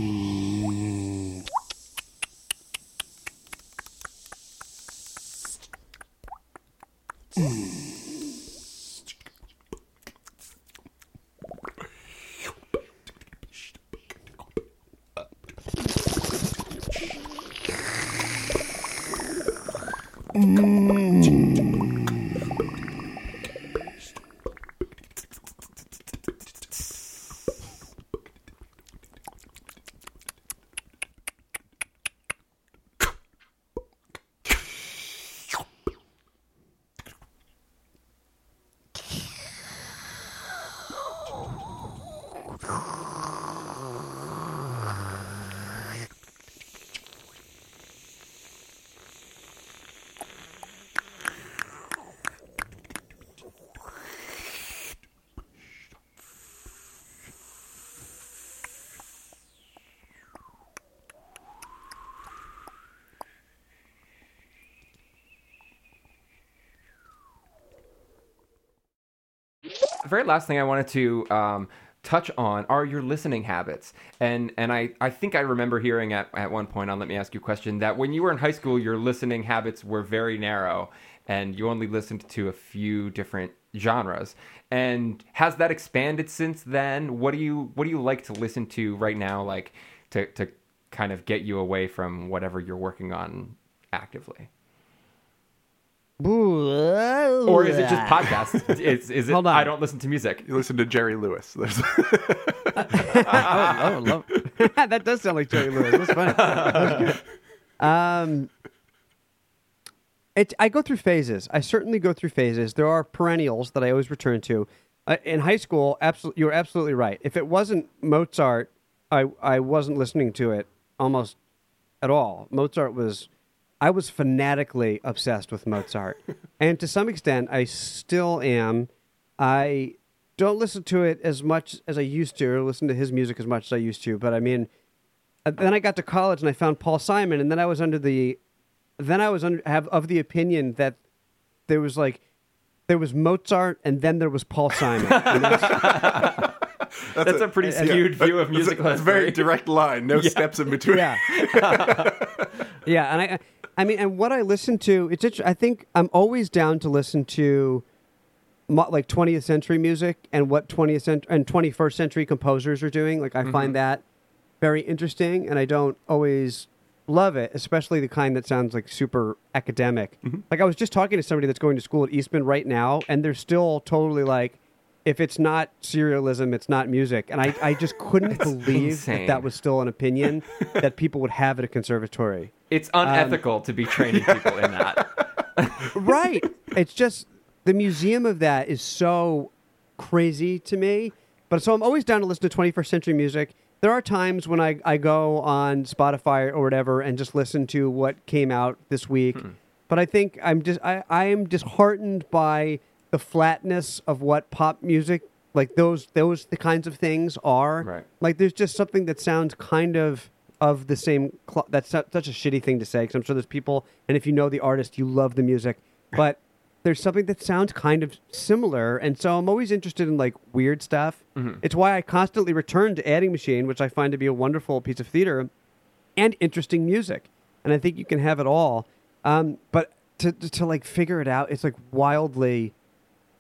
Very last thing I wanted to um, touch on are your listening habits. And and I, I think I remember hearing at, at one point on Let Me Ask You a Question that when you were in high school, your listening habits were very narrow and you only listened to a few different genres. And has that expanded since then? What do you what do you like to listen to right now, like to, to kind of get you away from whatever you're working on actively? Or is it just podcasts? Is, is it? Hold on. I don't listen to music. You listen to Jerry Lewis. There's oh, love. that does sound like Jerry Lewis. That's funny. That good. um, it, I go through phases. I certainly go through phases. There are perennials that I always return to. Uh, in high school, absolutely, you're absolutely right. If it wasn't Mozart, I I wasn't listening to it almost at all. Mozart was, I was fanatically obsessed with Mozart, and to some extent, I still am. I don't listen to it as much as I used to, or listen to his music as much as I used to. But I mean, uh, then I got to college and I found Paul Simon, and then I was under the, then I was under have of the opinion that there was like, there was Mozart, and then there was Paul Simon. That's- That's, a, pretty skewed view of music. it's a very direct line. No steps in between. yeah, yeah, and I, I mean, and what I listen to, it's. I think I'm always down to listen to, like 20th century music and what 20th century and 21st century composers are doing. Like I find mm-hmm. that very interesting, and I don't always love it, especially the kind that sounds like super academic. Mm-hmm. Like I was just talking to somebody that's going to school at Eastman right now, and they're still totally like. If it's not serialism, it's not music, and I, I just couldn't believe insane. that that was still an opinion that people would have at a conservatory. It's um, unethical to be training people in that. right. It's just the museum of that is so crazy to me. But so I'm always down to listen to 21st century music. There are times when I, I go on Spotify or whatever and just listen to what came out this week. Hmm. But I think I'm just I, I am disheartened by the flatness of what pop music like those those the kinds of things are. Right. Like there's just something that sounds kind of of the same. Cl- that's su- such a shitty thing to say because I'm sure there's people, and if you know the artist, you love the music, but there's something that sounds kind of similar, and so I'm always interested in like weird stuff. It's why I constantly return to Adding Machine, which I find to be a wonderful piece of theater and interesting music, and I think you can have it all. Um, but to, to to like figure it out, it's like wildly.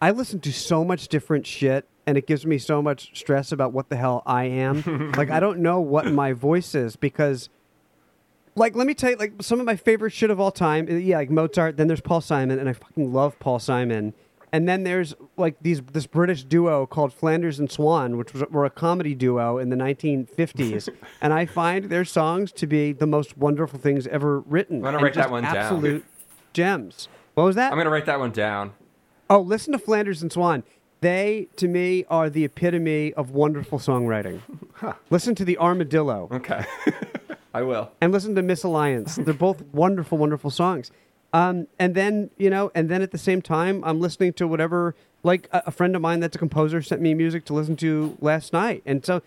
I listen to so much different shit and it gives me so much stress about what the hell I am. like I don't know what my voice is because like let me tell you like some of my favorite shit of all time. uh, Yeah, like Mozart, then there's Paul Simon and I fucking love Paul Simon. And then there's like these this British duo called Flanders and Swann, which was, were a comedy duo in the 1950s, and I find their songs to be the most wonderful things ever written. I'm gonna write that one down. Absolute gems. What was that? I'm gonna write that one down. Oh, listen to Flanders and Swann. They, to me, are the epitome of wonderful songwriting. Listen to the Armadillo Okay, I will. and listen to Misalliance. They're both wonderful, wonderful songs. Um, and then, you know, and then at the same time, I'm listening to whatever, like a, a friend of mine that's a composer sent me music to listen to last night. And so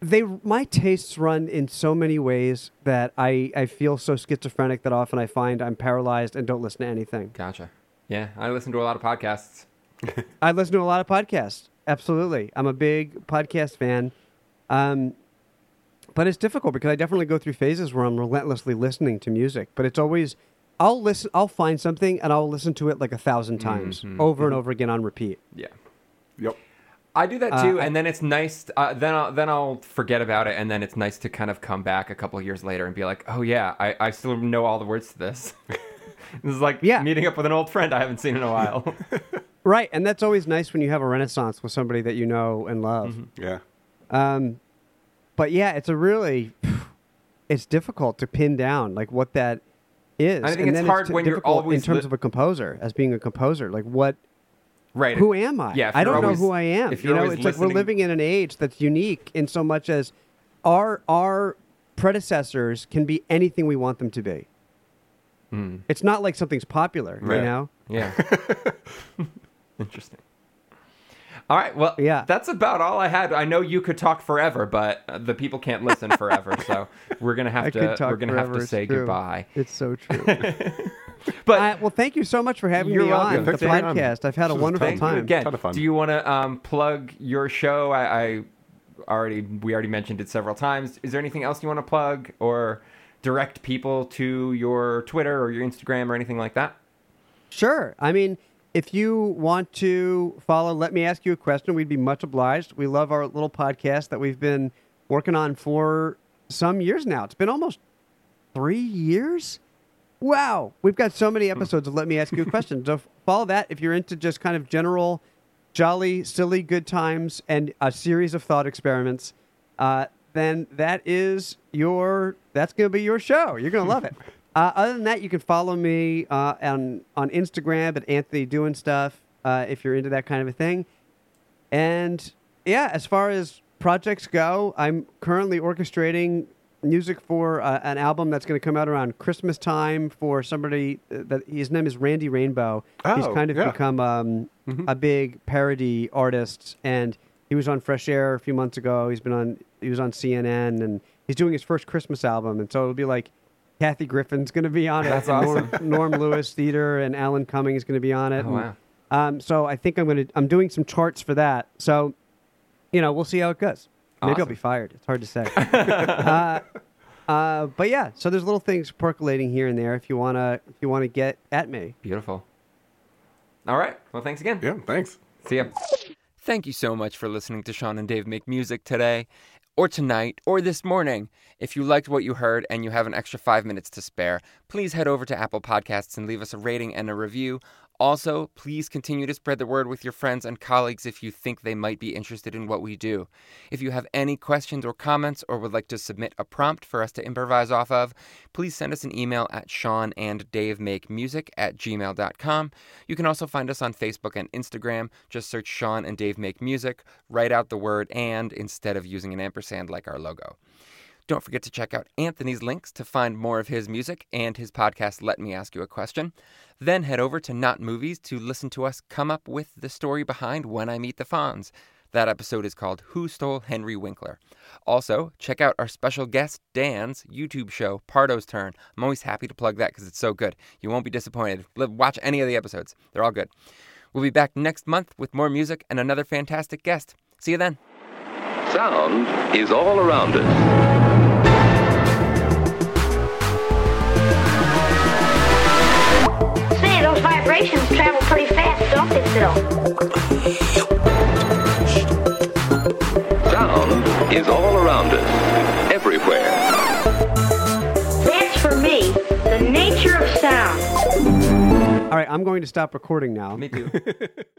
they, my tastes run in so many ways that I, I feel so schizophrenic that often I find I'm paralyzed and don't listen to anything. Gotcha. Yeah, I listen to a lot of podcasts. I listen to a lot of podcasts. Absolutely, I'm a big podcast fan. Um, but it's difficult because I definitely go through phases where I'm relentlessly listening to music. But it's always, I'll listen, I'll find something and I'll listen to it like a thousand times, over and over again on repeat. Yeah. Yep. I do that too, Uh, and then it's nice. Uh, then I'll then I'll forget about it, and then it's nice to kind of come back a couple of years later and be like, "Oh yeah, I, I still know all the words to this." this is like Yeah. meeting up with an old friend I haven't seen in a while. Right, and that's always nice when you have a renaissance with somebody that you know and love. Yeah. Um, but yeah, it's a really, it's difficult to pin down like what that is. I think and it's then hard t- when you're always in terms li- of a composer, as being a composer, like what right? who am I? Yeah, I don't always- know who I am. if You you're know, always it's like we're living in an age that's unique in so much as our our predecessors can be anything we want them to be. It's not like something's popular. Right. you know. Yeah. Interesting. All right. Well, Yeah. that's about all I had. I know you could talk forever, but uh, the people can't listen forever, so we're gonna have I to we're gonna have to say true. goodbye. It's so true. But Uh, well, thank you so much for having You're me welcome. on Yeah, the thanks for having me on. podcast. I've had a This was wonderful thank you time. again, Ton of fun. do you want to um, plug your show? I, I already we already mentioned it several times. Is there anything else you want to plug or direct people to your Twitter or your Instagram or anything like that? Sure. I mean, if you want to follow, let me ask you a question. We'd be much obliged. We love our little podcast that we've been working on for some years now. It's been almost three years. Wow. We've got so many episodes of Let Me Ask You a Question. so follow that if you're into just kind of general, jolly, silly, good times and a series of thought experiments. Uh, then that is your that's going to be your show. You're going to love it. Uh, other than that, you can follow me uh, on on Instagram at Anthony Doing Stuff uh, if you're into that kind of a thing. And yeah, as far as projects go, I'm currently orchestrating music for uh, an album that's going to come out around Christmas time for somebody uh, that his name is Randy Rainbow. He's Oh, kind of yeah. become um, a big parody artist, and he was on Fresh Air a few months ago. He's been on he was on CNN, and he's doing his first Christmas album, and so it'll be like. Kathy Griffin's going to be on it. That's awesome. Norm, Norm Lewis Theater and Alan Cumming is going to be on it. Oh, and, wow. um, so I think I'm going to I'm doing some charts for that. So, you know, we'll see how it goes. Maybe I'll be fired. It's hard to say. uh, uh, but yeah, so there's little things percolating here and there if you wanna if you wanna get at me. Beautiful. All right. Well, thanks again. Yeah, thanks. See ya. Thank you so much for listening to Sean and Dave make music today, or tonight, or this morning. If you liked what you heard and you have an extra five minutes to spare, please head over to Apple Podcasts and leave us a rating and a review. Also, please continue to spread the word with your friends and colleagues if you think they might be interested in what we do. If you have any questions or comments or would like to submit a prompt for us to improvise off of, please send us an email at Sean and Dave Make Music at gmail.com. You can also find us on Facebook and Instagram. Just search Sean and Dave Make Music, write out the word and instead of using an ampersand like our logo. Don't forget to check out Anthony's links to find more of his music and his podcast, Let Me Ask You a Question. Then head over to Not Movies to listen to us come up with the story behind When I Meet the Fonz. That episode is called Who Stole Henry Winkler. Also, check out our special guest, Dan's YouTube show, Pardo's Turn. I'm always happy to plug that because it's so good. You won't be disappointed. Watch any of the episodes, they're all good. We'll be back next month with more music and another fantastic guest. See you then. Sound is all around us. Those vibrations travel pretty fast, don't they, Phil? Sound is all around us, everywhere. That's for me, the nature of sound. All right, I'm going to stop recording now. Me too.